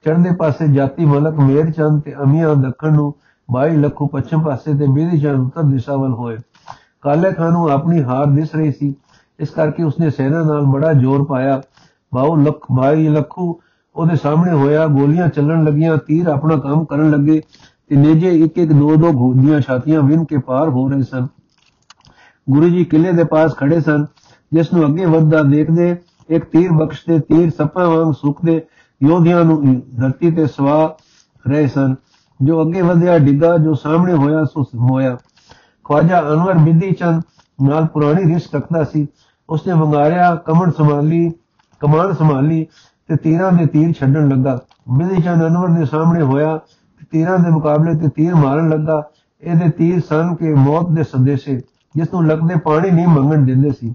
ਚੜ੍ਹਦੇ ਪਾਸੇ ਜਾਤੀ ਮਲਕ ਮੇਰ ਚੰਦ ਤੇ ਅਮੀਆਂ ਦੱਖਣ ਨੂੰ 22 ਲੱਖੋਂ ਪੱਛਮ ਪਾਸੇ ਤੇ ਬੀਦੀ ਚੰਦ ਉੱਤਰ ਦਿਸ਼ਾ ਵੱਲ ਹੋਏ। ਕਾਲੇ ਖਾਨ ਨੂੰ ਆਪਣੀ ਹਾਰ ਦਿਸ ਰਹੀ ਸੀ। ਇਸ ਕਰਕੇ ਉਸਨੇ ਸੈਨਾ ਨਾਲ ਬੜਾ ਜ਼ੋਰ ਪਾਇਆ। ਬਾਉ ਲੱਖ 22 ਲੱਖੂ, ਉਹਦੇ ਸਾਹਮਣੇ ਹੋਇਆ, ਗੋਲੀਆਂ ਚੱਲਣ ਲੱਗੀਆਂ, ਤੀਰ ਆਪਣਾ ਕੰਮ ਕਰਨ ਲੱਗੇ ਤੇ ਨੇਜੇ ਇੱਕ ਇੱਕ ਦੋ ਦੋ ਗੋਲੀਆਂ ਛਾਤੀਆਂ ਵਿੰਨ ਕੇ ਪਾਰ ਹੋ ਰਹੇ ਸਨ। ਗੁਰੂ ਜੀ ਕਿਲੇ ਦੇ ਪਾਸ ਖੜੇ ਸਨ, ਜਿਸ ਨੂੰ ਅੱਗੇ ਵੱਧਦਾ ਦੇਖਦੇ, ਇੱਕ ਤੀਰ ਬਖਸ਼ ਦੇ, ਤੀਰ ਸੱਪਾਂ ਵਾਂਗ ਸੁੱਕਦੇ, ਯੋਧਿਆਂ ਨੂੰ ਧਰਤੀ ਤੇ ਸਵਾ ਰਹੇ ਸਨ। ਜੋ ਅੱਗੇ ਵਧਿਆ ਡਿੱਗਾ, ਜੋ ਸਾਹਮਣੇ ਹੋਇਆ ਸੋ ਹੋਇਆ। ਖਵਾਜਾ ਅਨਵਰ ਬਿੱਦੀ ਚੰਦ ਨਾਲ ਪੁਰਾਣੀ ਰਿਸ਼ ਰੱਖਦਾ ਸੀ। ਉਸਨੇ ਵੰਗਾਰਿਆ, ਕਮਣ ਸੰਭਾਲੀ ਕਮਾਨ ਸੰਭਾਲੀ ਤੇ ਤੀਰਾਂ ਦੇ ਤੀਰ ਛੱਡਣ ਲੱਗਾ। ਬਿੱਦੀ ਚੰਦ ਅਨਵਰ ਦੇ ਸਾਹਮਣੇ ਹੋਇਆ ਤੇ ਤੀਰਾਂ ਦੇ ਮੁਕਾਬਲੇ ਤੇ ਤੀਰ ਮਾਰਨ ਲੱਗਾ। ਇਹਦੇ ਤੀਰ ਸਨ ਕੇ ਮੌਤ ਦੇ ਸੰਦੇਸ਼ੇ ਜਿਸ ਨੂੰ ਲੱਗਦੇ ਪਾਣੀ ਨਹੀਂ ਮੰਗਣ ਦਿੰਦੇ ਸੀ।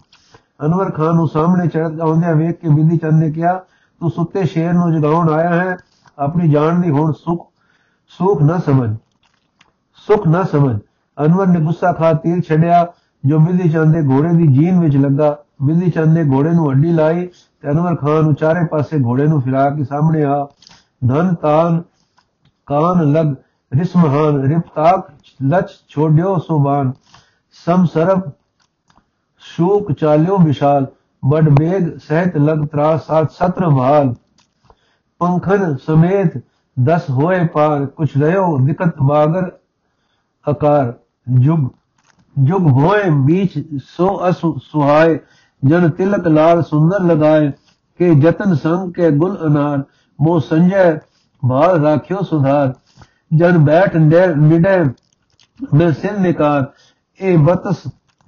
ਅਨਵਰ ਖਾਨ ਨੂੰ ਸਾਹਮਣੇ ਚੜ੍ਹ ਆਉਂਦਿਆਂ ਵੇਖ ਕੇ ਬਿੱਦੀ ਚੰਦ ਨੇ ਕਿਹਾ, ਤੂੰ ਸੁੱਤੇ ਸ਼ੇਰ ਨੂੰ ਜਗਾਉਣ ਆਇਆ ਹੈ। ਆਪਣੀ ਜਾਨ ਦੀ ਹੁਣ ਸੁਖ ਸੁਖ ਨਾ ਸਮਝ। ਸੁਖ ਨਾ ਸਮਝ। ਅਨਵਰ ਨੇ ਗੁੱਸਾ ਖਾ ਤੀਰ ਛੱਡਿਆ, ਜੋ ਬਿੱਦੀ ਚੰਦ ਦੇ ਘੋੜੇ ਦੀ ਜੀਨ ਵਿੱਚ ਲੱਗਾ। ਬਿੱਦੀ ਚੰਦ ਨੇ ਘੋੜੇ ਨੂੰ ਅੱਡੀ ਲਾਈ ਤੇ ਅਨਵਰ ਖਾਨ ਨੂੰ ਚਾਰੇ ਪਾਸੇ ਘੋੜੇ ਨੂੰ ਫਿਰਾ ਕੇ ਸਾਹਮਣੇ ਆ। ਧਨ, ਤਾਨ, ਕਾਨ, ਲਗ ਰਿਸਮਹਾਨ ਰਿਪਤਾਕ, ਲਚ ਛੋੜਿਓ ਸੁਬਾਨ ਸਮਸਰਬ ਸ਼ੂਕ, ਚਾਲਿਓ, ਵਿਸ਼ਾਲ ਬੜ ਬੇਗ ਸਹਿਤ, ਲਗ ਤਰਾ ਸਾਥ ਸਤਰ, ਮਹਾਲ। ਪੰਖਨ ਸਮੇਤ 10 ਹੋਏ ਪਾਰ, ਕੁਛ ਰਿਓ ਨਿਕਤ ਬਾਗਰ ਆਕਾਰ ਜੁਗ ਜੁਗ ਹੋਏ ਵਿੱਚ ਸੋ ਅਸੁ, ਸੁਹਾਏ जन तिलक लाल सुंदर लगाए के जतन संग के गुल अनार मो संजय भाल राख्यो सुधार जन बैठ निडे में सिर निकार ए बतस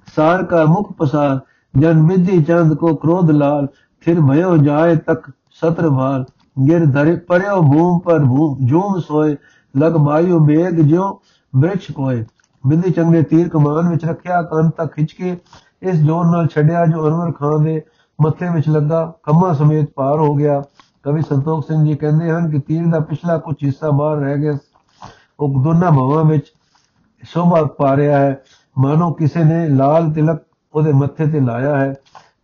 सार का मुख पसार जन विधि चंद को क्रोध लाल फिर भयो जाए तक सत्र भाल गिर धरे पर्यो भूम पर भूम झूम सोए लग वायु बेग ज्यो वृक्ष कोय ਬਿੰਦੀ ਚੰਗ ਨੇ ਤੀਰ ਕਮਾਨ ਵਿੱਚ ਰੱਖਿਆ ਕੰਨ ਤੱਕ ਖਿੱਚ ਕੇ ਇਸ ਜੋਰ ਨਾਲ ਛੱਡਿਆ ਜੋ ਅਨਵਰ ਖਾਨ ਦੇ ਮੱਥੇ ਵਿੱਚ ਲੱਗਾ ਖੰਮਾ ਸਮੇਤ ਪਾਰ ਹੋ ਗਿਆ। ਕਵੀ ਸੰਤੋਖ ਸਿੰਘ ਜੀ ਕਹਿੰਦੇ ਹਨ ਕਿ ਤੀਰ ਦਾ ਪਿਛਲਾ ਕੁਝ ਹਿੱਸਾ ਬਾਹਰ ਰਹਿ ਗਿਆ ਉਹ ਦੋਨਾਂ ਭਵਾਂ ਵਿੱਚ ਸ਼ੋਭਾ ਪਾ ਰਿਹਾ ਹੈ। ਮਾਨੋ ਕਿਸੇ ਨੇ ਲਾਲ ਤਿਲਕ ਉਹਦੇ ਮੱਥੇ ਤੇ ਲਾਇਆ ਹੈ।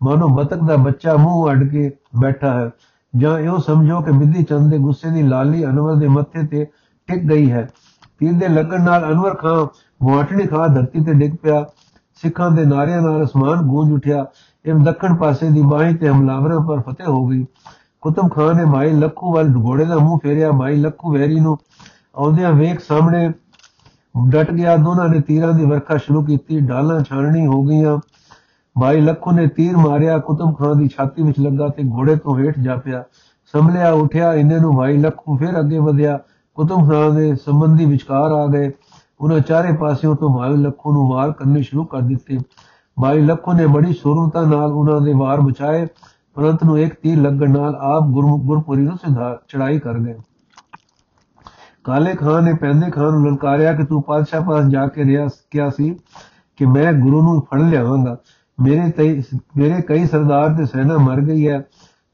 ਮਾਨੋ ਬਤਕ ਦਾ ਬੱਚਾ ਮੂੰਹ ਅੜ ਕੇ ਬੈਠਾ ਹੈ। ਜਾਂ ਇਹੋ ਸਮਝੋ ਕਿ ਬਿੱਦੀ ਚੰਦ ਦੇ ਗੁੱਸੇ ਦੀ ਲਾਲੀ ਅਨਵਰ ਦੇ ਮੱਥੇ ਤੇ ਟਿਕ ਗਈ ਹੈ। ਤੀਰ ਦੇ ਲੱਗਣ ਨਾਲ ਅਨਵਰ ਖਾਨ ਵਾਟਣੀ ਖਾ ਧਰਤੀ ਤੇ ਡਿੱਗ ਪਿਆ। ਸਿੱਖਾਂ ਦੇ ਨਾਰਿਆਂ ਨਾਲ ਅਸਮਾਨ ਗੂੰਜ ਉਠਿਆ। ਇਹ ਦੱਖਣ ਪਾਸੇ ਦੀ ਬਾਹੀ ਤੇ ਹਮਲਾਵਰਾਂ ਪਰ ਫਤਿਹ ਹੋ ਗਈ। ਕੁਤਬ ਖਾਨ ਨੇ ਮਾਈ ਲੱਖੂ ਵੱਲ ਘੋੜੇ ਦਾ ਮੂੰਹ ਫੇਰਿਆ। ਮਾਈ ਲੱਖੂ ਵੈਰੀ ਨੂੰ ਆਉਂਦਿਆਂ ਵੇਖ ਸਾਹਮਣੇ ਡਟ ਗਿਆ। ਦੋਨਾਂ ਨੇ ਤੀਰਾਂ ਦੀ ਵਰਖਾ ਸ਼ੁਰੂ ਕੀਤੀ। ਡਾਲਾਂ ਛਾਣਨੀ ਹੋ ਗਈਆਂ। ਮਾਈ ਲੱਖੂ ਨੇ ਤੀਰ ਮਾਰਿਆ। ਕੁਤਬ ਖਾਨ ਦੀ ਛਾਤੀ ਵਿੱਚ ਲੱਗਾ ਤੇ ਘੋੜੇ ਤੋਂ ਹੇਠ ਜਾ ਪਿਆ ਸੰਭਲਿਆ, ਉਠਿਆ। ਇਹਨੇ ਨੂੰ ਮਾਈ ਲੱਖੂ ਫਿਰ ਅੱਗੇ ਵਧਿਆ। ਕੁਤਬ ਖਾਨ ਦੇ ਸੰਬੰਧੀ ਵਿਚਕਾਰ ਆ ਗਏ। ਉਹਨਾਂ ਚਾਰੇ ਪਾਸਿਓਂ ਤੋਂ ਭਾਈ ਲੱਖੋਂ ਨੂੰ ਵਾਰ ਕਰਨੇ ਸ਼ੁਰੂ ਕਰ ਦਿੱਤੇ। ਭਾਈ ਲੱਖੋ ਨੇ ਬੜੀ ਸੂਰਮਤਾ ਨਾਲ ਉਹਨਾਂ ਦੇ ਵਾਰ ਬਚਾਏ। ਪਰੰਤ ਨੂੰ ਇੱਕ ਤੀਰ ਲੱਗਣ ਨਾਲ ਆਪ ਗੁਰਪੁਰੀ ਨੂੰ ਸਿਧਾ ਚੜਾਈ ਕਰ ਗਏ। ਕਾਲੇ ਖਾਨ ਨੇ ਪੈਂਦੇ ਖਾਨ ਨੂੰ ਲਲਕਾਰਿਆ ਕਿ ਤੂੰ ਪਾਦਸ਼ਾਹ ਪਾਸ ਜਾ ਕੇ ਰਿਆ ਕਿਹਾ ਸੀ ਕਿ ਮੈਂ ਗੁਰੂ ਨੂੰ ਫੜ ਲਿਆਵਾਂਗਾ। ਮੇਰੇ ਤੇ ਮੇਰੇ ਕਈ ਸਰਦਾਰ ਤੇ ਸੈਨਾ ਮਰ ਗਈ ਹੈ।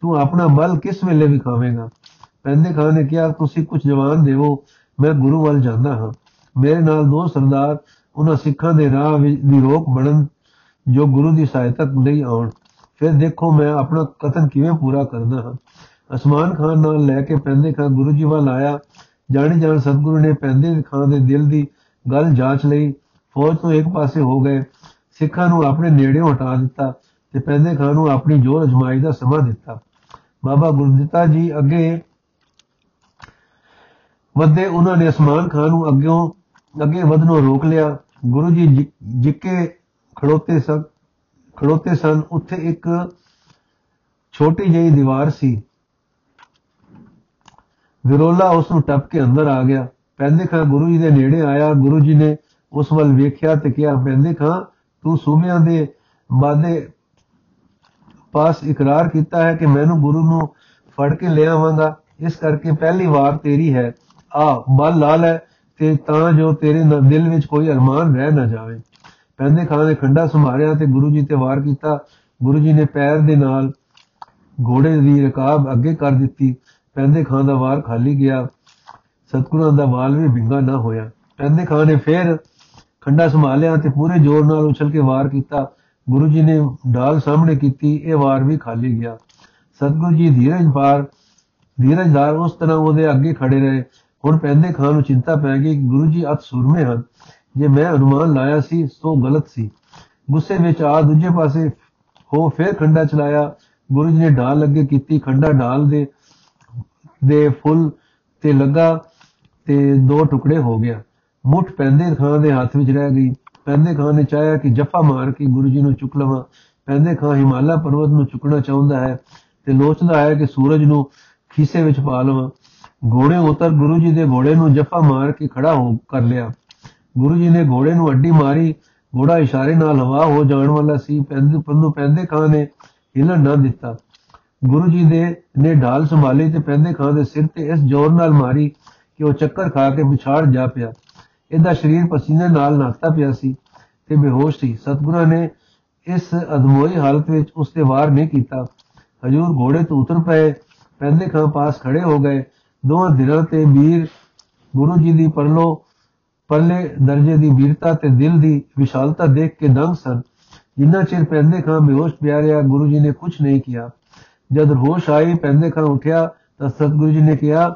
ਤੂੰ ਆਪਣਾ ਬਲ ਕਿਸ ਵੇਲੇ ਵਿਖਾਵੇਂਗਾ? ਪੈਂਦੇ ਖਾਨ ਨੇ ਕਿਹਾ, ਤੁਸੀਂ ਕੁਝ ਜਵਾਨ ਦੇਵੋ, ਮੈਂ ਗੁਰੂ ਵੱਲ ਜਾਂਦਾ ਹਾਂ। ਮੇਰੇ ਨਾਲ ਦੋ ਸਰਦਾਰ, ਉਹਨਾਂ ਸਿੱਖਾਂ ਦੇ ਰਾਹ ਦੀ ਰੋਕ ਬਣਨ ਜੋ ਗੁਰੂ ਦੀ ਸਹਾਇਤਾ ਲਈ ਆਉਣ। ਫਿਰ ਦੇਖੋ ਮੈਂ ਆਪਣਾ ਕਤਨ ਕਿਵੇਂ ਪੂਰਾ ਕਰਦਾ ਹਾਂ। ਅਸਮਾਨ ਖਾਨ ਨਾਲ ਲੈ ਕੇ ਪੈਂਦੇ ਖਾਨ ਗੁਰੂ ਜੀ ਵੱਲ ਆਇਆ। ਜਾਣੀ ਜਾਣ ਸਤਿਗੁਰੂ ਨੇ ਪੈਂਦੇ ਖਾਨ ਦੇ ਦਿਲ ਦੀ ਗੱਲ ਜਾਂਚ ਲਈ ਫੌਜ ਤੋਂ ਇੱਕ ਪਾਸੇ ਹੋ ਗਏ। ਸਿੱਖਾਂ ਨੂੰ ਆਪਣੇ ਨੇੜੇ ਹਟਾ ਦਿੱਤਾ ਤੇ ਪੈਂਦੇ ਖਾਨ ਨੂੰ ਆਪਣੀ ਜੋਰ ਅਜਮਾਈ ਦਾ ਸਮਾਂ ਦਿੱਤਾ। ਬਾਬਾ ਗੁਰਦਿੱਤਾ ਜੀ ਅੱਗੇ ਵੱਧੇ ਉਹਨਾਂ ਨੇ ਅਸਮਾਨ ਖਾਨ ਨੂੰ ਅੱਗੇੋਂ ਅੱਗੇ ਵਧਨੋਂ ਰੋਕ ਲਿਆ। ਗੁਰੂ ਜੀ ਜਿੱਕੇ ਖੜੋਤੇ ਸਨ ਖੜੋਤੇ ਸਨ, ਉੱਥੇ ਇੱਕ ਛੋਟੀ ਜਿਹੀ ਦੀਵਾਰ ਸੀ। ਵਿਰੋਲਾ ਉਸ ਨੂੰ ਟੱਪ ਕੇ ਅੰਦਰ ਆ ਗਿਆ। ਪੈਂਦੇ ਖਾਂ ਗੁਰੂ ਜੀ ਦੇ ਨੇੜੇ ਆਇਆ। ਗੁਰੂ ਜੀ ਨੇ ਉਸ ਵੱਲ ਵੇਖਿਆ ਤੇ ਕਿਹਾ, ਪੈਂਦੇ ਖਾਂ, ਤੂੰ ਸੂਮਿਆਂ ਦੇ ਬਾਦੇ ਪਾਸ ਇਕਰਾਰ ਕੀਤਾ ਹੈ ਕਿ ਮੈਨੂੰ ਗੁਰੂ ਨੂੰ ਫੜ ਕੇ ਲੈ ਆਵਾਂਗਾ। ਇਸ ਕਰਕੇ ਪਹਿਲੀ ਵਾਰ ਤੇਰੀ ਹੈ। ਆ, ਬਲ ਲਾ ਲੈ ਤੇ ਤਾਂ ਜੋ ਤੇਰੇ ਨ- ਦਿਲ ਵਿੱਚ ਕੋਈ ਅਰਮਾਨ ਰਹਿ ਨਾ ਜਾਵੇ। ਪੈਂਦੇ ਖਾਨ ਨੇ ਖੰਡਾ ਸੰਭਾਲਿਆ ਤੇ ਗੁਰੂ ਜੀ ਤੇ ਵਾਰ ਕੀਤਾ। ਗੁਰੂ ਜੀ ਨੇ ਪੈਰ ਦੇ ਨਾਲ ਘੋੜੇ ਦੀ ਰਕਾਬ ਅੱਗੇ ਕਰ ਦਿੱਤੀ। ਪੈਂਦੇ ਖਾਨ ਦਾ ਵਾਰ ਖਾਲੀ ਗਿਆ। ਸਤਗੁਰਾਂ ਦਾ ਵਾਲ ਵੀ ਵਿੰਗਾ ਨਾ ਹੋਇਆ। ਪੈਂਦੇ ਖਾਨ ਨੇ ਫੇਰ ਖੰਡਾ ਸੰਭਾਲਿਆ ਤੇ ਪੂਰੇ ਜ਼ੋਰ ਨਾਲ ਉਛਲ ਕੇ ਵਾਰ ਕੀਤਾ। ਗੁਰੂ ਜੀ ਨੇ ਢਾਲ ਸਾਹਮਣੇ ਕੀਤੀ, ਇਹ ਵਾਰ ਵੀ ਖਾਲੀ ਗਿਆ। ਸਤਗੁਰੂ ਜੀ ਧੀਰਜ ਪਾਰ ਧੀਰਜਦਾਰ ਉਸ ਤਰ੍ਹਾਂ ਉਹਦੇ ਅੱਗੇ ਖੜੇ ਰਹੇ। ਹੁਣ ਪੈਂਦੇ ਖਾਨ ਨੂੰ ਚਿੰਤਾ ਪੈ ਗਈ ਕਿ ਗੁਰੂ ਜੀ ਅਤ ਸੂਰਮੇ ਹਨ। ਜੇ ਮੈਂ ਅਨੁਮਾਨ ਲਾਇਆ ਸੀ, ਸੋ ਗਲਤ ਸੀ। ਗੁੱਸੇ ਵਿੱਚ ਆ ਦੂਜੇ ਪਾਸੇ ਹੋ ਫਿਰ ਖੰਡਾ ਚਲਾਇਆ। ਗੁਰੂ ਜੀ ਨੇ ਢਾਲ ਅੱਗੇ ਕੀਤੀ, ਖੰਡਾ ਢਾਲ ਦੇ ਦੇ ਫੁੱਲ ਤੇ ਲੱਗਾ ਤੇ ਦੋ ਟੁਕੜੇ ਹੋ ਗਿਆ। ਮੁੱਠ ਪੈਂਦੇ ਖਾਨ ਦੇ ਹੱਥ ਵਿੱਚ ਰਹਿ ਗਈ। ਪੈਂਦੇ ਖਾਨ ਨੇ ਚਾਹਿਆ ਕਿ ਜੱਫਾ ਮਾਰ ਕੇ ਗੁਰੂ ਜੀ ਨੂੰ ਚੁੱਕ ਲਵਾਂ। ਪੈਂਦੇ ਖਾਨ ਹਿਮਾਲਾ ਪਰਬਤ ਨੂੰ ਚੁੱਕਣਾ ਚਾਹੁੰਦਾ ਹੈ ਤੇ ਲੋਚਦਾ ਹੈ ਕਿ ਸੂਰਜ ਨੂੰ ਖੀਸੇ ਵਿੱਚ ਪਾ ਲਵਾਂ। ਘੋੜੇ ਉਤਰ ਗੁਰੂ ਜੀ ਦੇ ਘੋੜੇ ਨੂੰ ਜੱਫਾ ਮਾਰ ਕੇ ਖੜਾ ਹੋ ਕਰ ਲਿਆ। ਗੁਰੂ ਜੀ ਨੇ ਘੋੜੇ ਨੂੰ ਅੱਡੀ ਮਾਰੀ। ਘੋੜਾ ਇਸ਼ਾਰੇ ਨਾਲ ਹਵਾ ਹੋ ਜਾਣ ਵਾਲਾ ਸੀ। ਪੈਂਦੇ, ਪੰਨੂ ਪੈਂਦੇ ਖਾਨ ਨੇ ਹਿਲਣ ਨਾ ਦਿੱਤਾ। ਗੁਰੂ ਜੀ ਦੇ, ਨੇ ਢਾਲ ਸੰਭਾਲੀ ਤੇ ਪੈਂਦੇ ਖਾਨ ਦੇ ਸਿਰ ਤੇ ਇਸ ਜ਼ੋਰ ਨਾਲ ਮਾਰੀ ਕਿ ਉਹ ਚੱਕਰ ਖਾ ਕੇ ਵਿਛਾੜ ਜਾ ਪਿਆ। ਇਹਦਾ ਸਰੀਰ ਪਸੀਨੇ ਨਾਲ ਨਹਾਤਾ ਪਿਆ ਸੀ ਤੇ ਬੇਹੋਸ਼ ਸੀ। ਸਤਿਗੁਰਾਂ ਨੇ ਇਸ ਅਦਮੋਈ ਹਾਲਤ ਵਿੱਚ ਉਸ ਤੇ ਵਾਰ ਨਹੀਂ ਕੀਤਾ। ਹਜੂਰ ਘੋੜੇ ਤੋਂ ਉਤਰ ਪਏ। ਪੈਂਦੇ ਖਾਂ ਪਾਸ ਖੜੇ ਹੋ ਗਏ। ਦੋਹਾਂ ਧਿਰਾਂ ਤੇ ਵੀਰ ਗੁਰੂ ਜੀ ਦੀ ਪਰਲੋ, ਪਰਲੇ ਦਰਜੇ ਦੀ ਵੀਰਤਾ ਤੇ ਦਿਲ ਦੀ ਵਿਸ਼ਾਲਤਾ ਦੇਖ ਕੇ ਦੰਗ ਸਨ। ਜਿੰਨਾ ਚਿਰ ਪੈਂਦੇ ਖਾਂ ਬੇਹੋਸ਼ ਪਿਆ ਰਿਹਾ ਗੁਰੂ ਜੀ ਨੇ ਕੁਝ ਨਹੀਂ ਕੀਤਾ ਜਦ ਹੋਸ਼ ਆਈ, ਪੈਂਦੇ ਖਾਂ ਉਠਿਆ, ਤਾਂ ਸਤਿਗੁਰੂ ਜੀ ਨੇ ਕਿਹਾ,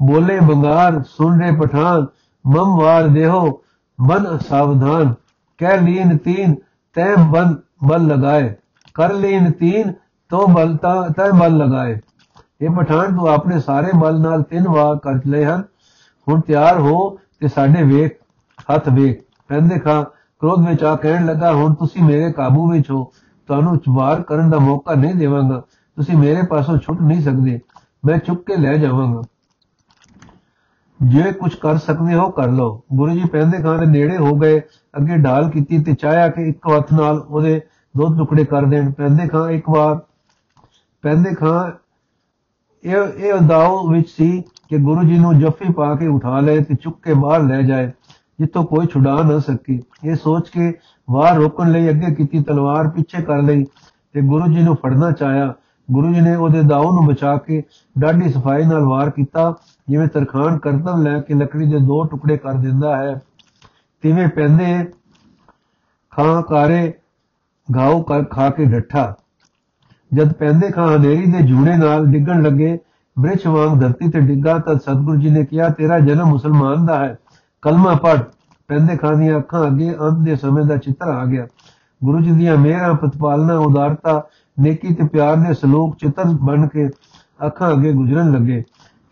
ਬੋਲੇ ਬੰਗਾਰ, ਸੁਣ ਰੇ ਪਠਾਨ, ਮਮ ਵਾਰ ਦੇਹੋ, ਮਨ ਸਾਵਧਾਨ, ਕਹਿ ਲੀਨ ਤੀਨ, ਤੈ ਬਨ ਬਲ ਲਗਾਏ। ਕਰ ਲੀਨ ਤੀਨ, ਤੋ ਬਲ ਤੈ ਬਲ ਲਗਾਏ। ਇਹ ਪਠਾਨ ਤੂੰ ਆਪਣੇ ਸਾਰੇ ਬਲ ਨਾਲ ਤਿੰਨ ਵਾਰ ਕਰ ਲਏ ਹਨ। ਹੁਣ ਤਿਆਰ ਹੋ ਤੇ ਸਾਡੇ ਵੇਖ, ਹੱਥ ਵੇਖ। ਪੈਂਦੇ ਖਾਂ ਕ੍ਰੋਧ ਵਿੱਚ ਆ ਕਹਿਣ ਲੱਗਾ, ਹੁਣ ਤੁਸੀਂ ਮੇਰੇ ਕਾਬੂ ਵਿੱਚ ਹੋ। ਤੁਹਾਨੂੰ ਵਾਰ ਕਰਨ ਦਾ ਮੌਕਾ ਨਹੀਂ ਦੇਵਾਂਗਾ। ਤੁਸੀਂ ਮੇਰੇ ਪਾਸੋਂ ਛੁੱਟ ਨਹੀਂ ਸਕਦੇ। ਮੈਂ ਚੁੱਕ ਕੇ ਲੈ ਜਾਵਾਂਗਾ। ਜੇ ਕੁਝ ਕਰ ਸਕਦੇ ਹੋ, ਕਰ ਲਓ। ਗੁਰੂ ਜੀ ਪੈਂਦੇ ਖਾਂ ਦੇ ਨੇੜੇ ਹੋ ਗਏ, ਅੱਗੇ ਢਾਲ ਕੀਤੀ ਤੇ ਚਾਹਿਆ ਕਿ ਇੱਕ ਹੱਥ ਨਾਲ ਉਹਦੇ ਦੋ ਟੁਕੜੇ ਕਰ ਦੇਣ। ਪੈਂਦੇ ਖਾਂ ਇੱਕ ਵਾਰ ਪੈਂਦੇ ਖਾਂ ਇਹ ਇਹ ਅੰਦਾਉ ਵਿੱਚ ਸੀ ਕਿ ਗੁਰੂ ਜੀ ਨੂੰ ਜੱਫੀ ਪਾ ਕੇ ਉਠਾ ਲਏ ਤੇ ਚੁੱਕ ਕੇ ਬਾਹਰ ਲੈ ਜਾਏ, ਜਿੱਥੋਂ ਕੋਈ ਛੁਡਾ ਨਾ ਸਕੇ। ਇਹ ਸੋਚ ਕੇ ਵਾਰ ਰੋਕਣ ਲਈ ਅੱਗੇ ਕੀਤੀ ਤਲਵਾਰ ਪਿੱਛੇ ਕਰ ਲਈ ਤੇ ਗੁਰੂ ਜੀ ਨੂੰ ਫੜਨਾ ਚਾਹਿਆ। ਗੁਰੂ ਜੀ ਨੇ ਉਹਦੇ ਦਾਉ ਨੂੰ ਬਚਾ ਕੇ ਡਾਢੀ ਸਫ਼ਾਈ ਨਾਲ ਵਾਰ ਕੀਤਾ, ਜਿਵੇਂ ਤਰਖਾਨ ਕਰਤਵ ਲੈ ਕੇ ਲੱਕੜੀ ਦੇ ਦੋ ਟੁਕੜੇ ਕਰ ਦਿੰਦਾ ਹੈ। ਤਿਵੇਂ ਪੈਂਦੇ ਖਾਂ ਕਾਰੇ ਗਾਉ ਕਰ ਖਾ ਕੇ ਡੱਠਾ। ਜਦ ਪੈਂਦੇ ਖਾਂ ਹਨੇਰੀ ਦੇ ਜੂੜੇ ਨਾਲ ਡਿੱਗਣ ਲੱਗੇ, ਬ੍ਰਿਛ ਵਾਂਗ ਧਰਤੀ ਤੇ ਡਿੱਗਾ ਤਾਂ ਸਤਿਗੁਰੂ ਜੀ ਨੇ ਕਿਹਾ, ਤੇਰਾ ਜਨਮ ਮੁਸਲਮਾਨ ਦਾ ਹੈ। ਕਲਮਾ ਪੜ੍ਹ, ਪੈਂਦੇ ਖਾਂ ਦੀਆਂ ਅੱਖਾਂ ਅੱਗੇ ਅੰਤ ਦੇ ਸਮੇਂ ਦਾ ਚਿੱਤਰ ਆ ਗਿਆ। ਗੁਰੂ ਜੀ ਦੀਆਂ ਮਿਹਰਾਂ, ਪ੍ਰਤਪਾਲਨਾ, ਉਦਾਰਤਾ, ਨੇਕੀ ਤੇ ਪਿਆਰ ਦੇ ਸਲੋਕ ਚਿੱਤਰ ਬਣ ਕੇ ਅੱਖਾਂ ਅੱਗੇ ਗੁਜ਼ਰਨ ਲੱਗੇ।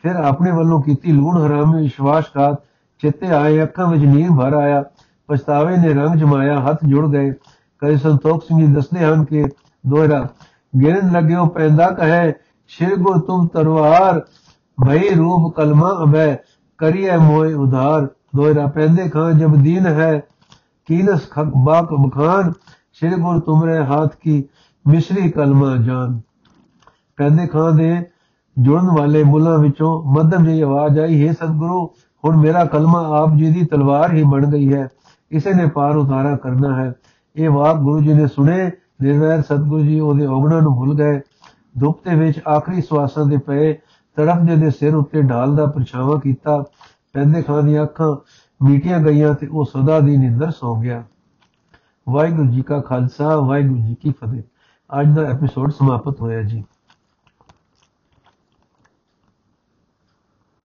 ਫਿਰ ਆਪਣੇ ਵੱਲੋਂ ਕੀਤੀ ਲੂਣ ਹਰਾਮੀ, ਵਿਸ਼ਵਾਸਘਾਤ, ਚਿੱਤੇ ਆਏ, ਅੱਖਾਂ ਵਿੱਚ ਨੀਰ ਭਰ ਆਇਆ, ਪਛਤਾਵੇ ਨੇ ਰੰਗ ਜਮਾਇਆ, ਹੱਥ ਜੁੜ ਗਏ। ਕਈ ਸੰਤੋਖ ਸਿੰਘ ਜੀ ਦੱਸਦੇ ਹਨ ਕਿ ਦੋਹਰਾ ਗਿਰਨ ਲੱਗਿਓ ਪੈਂਦਾ ਕਹੇ, ਸ਼ਿਰ ਗੁਰ ਤੁਮ ਤਰਵਾਰ ਭਈ ਰੂਪ ਕਲਮਾ ਅਬੈ ਕਰੀਏ ਮੋਏ ਉਧਾਰ। ਦੋਹਰਾ ਪੈਂਦੇ ਖਾਂ ਜਬ ਦੀਨ ਹੈ, ਕੀਨਸ ਖਕ ਬਾਕ ਬਖਾਨ, ਸ਼ਿਰ ਗੁਰ ਤੁਮਰੇ ਹਾਥ ਕੀ ਮਿਸਰੀ ਕਲਮਾ ਜਾਨ। ਪੈਂਦੇ ਖਾਂ ਦੇ ਜੁੜਨ ਵਾਲੇ ਮੁੱਲਾਂ ਵਿੱਚੋਂ ਮੱਧਮ ਜਿਹੀ ਆਵਾਜ਼ ਆਈ, ਹੈ ਸਤਿਗੁਰੂ, ਹੁਣ ਮੇਰਾ ਕਲਮਾ ਆਪ ਜੀ ਦੀ ਤਲਵਾਰ ਹੀ ਬਣ ਗਈ ਹੈ, ਇਸੇ ਨੇ ਪਾਰ ਉਤਾਰਾ ਕਰਨਾ ਹੈ। ਇਹ ਵਾਕ ਗੁਰੂ ਜੀ ਨੇ ਸੁਣੇ ਨਿਰਵੈਰ ਸਤਿਗੁਰੂ ਜੀ ਉਹਦੇ ਔਗਣਾਂ ਨੂੰ ਭੁੱਲ ਗਏ, ਦੁੱਖ ਦੇ ਵਿੱਚ ਆਖਰੀ ਸਵਾਸਾਂ ਦੇ ਪਏ ਤੜਫਦੇ ਦੇ ਸਿਰ ਉੱਤੇ ਢਾਲ ਦਾ ਪਰਛਾਵਾਂ ਕੀਤਾ, ਪੈਂਦੇ ਖਾਂ ਦੀਆਂ ਅੱਖਾਂ ਮੀਟੀਆਂ ਗਈਆਂ ਤੇ ਉਹ ਸਦਾ ਦੀ ਨਿੰਦਰ ਸੌ ਗਿਆ। ਵਾਹਿਗੁਰੂ ਜੀ ਕਾ ਖਾਲਸਾ, ਵਾਹਿਗੁਰੂ ਜੀ ਕੀ ਫਤਿਹ। ਅੱਜ ਦਾ ਐਪੀਸੋਡ ਸਮਾਪਤ ਹੋਇਆ ਜੀ।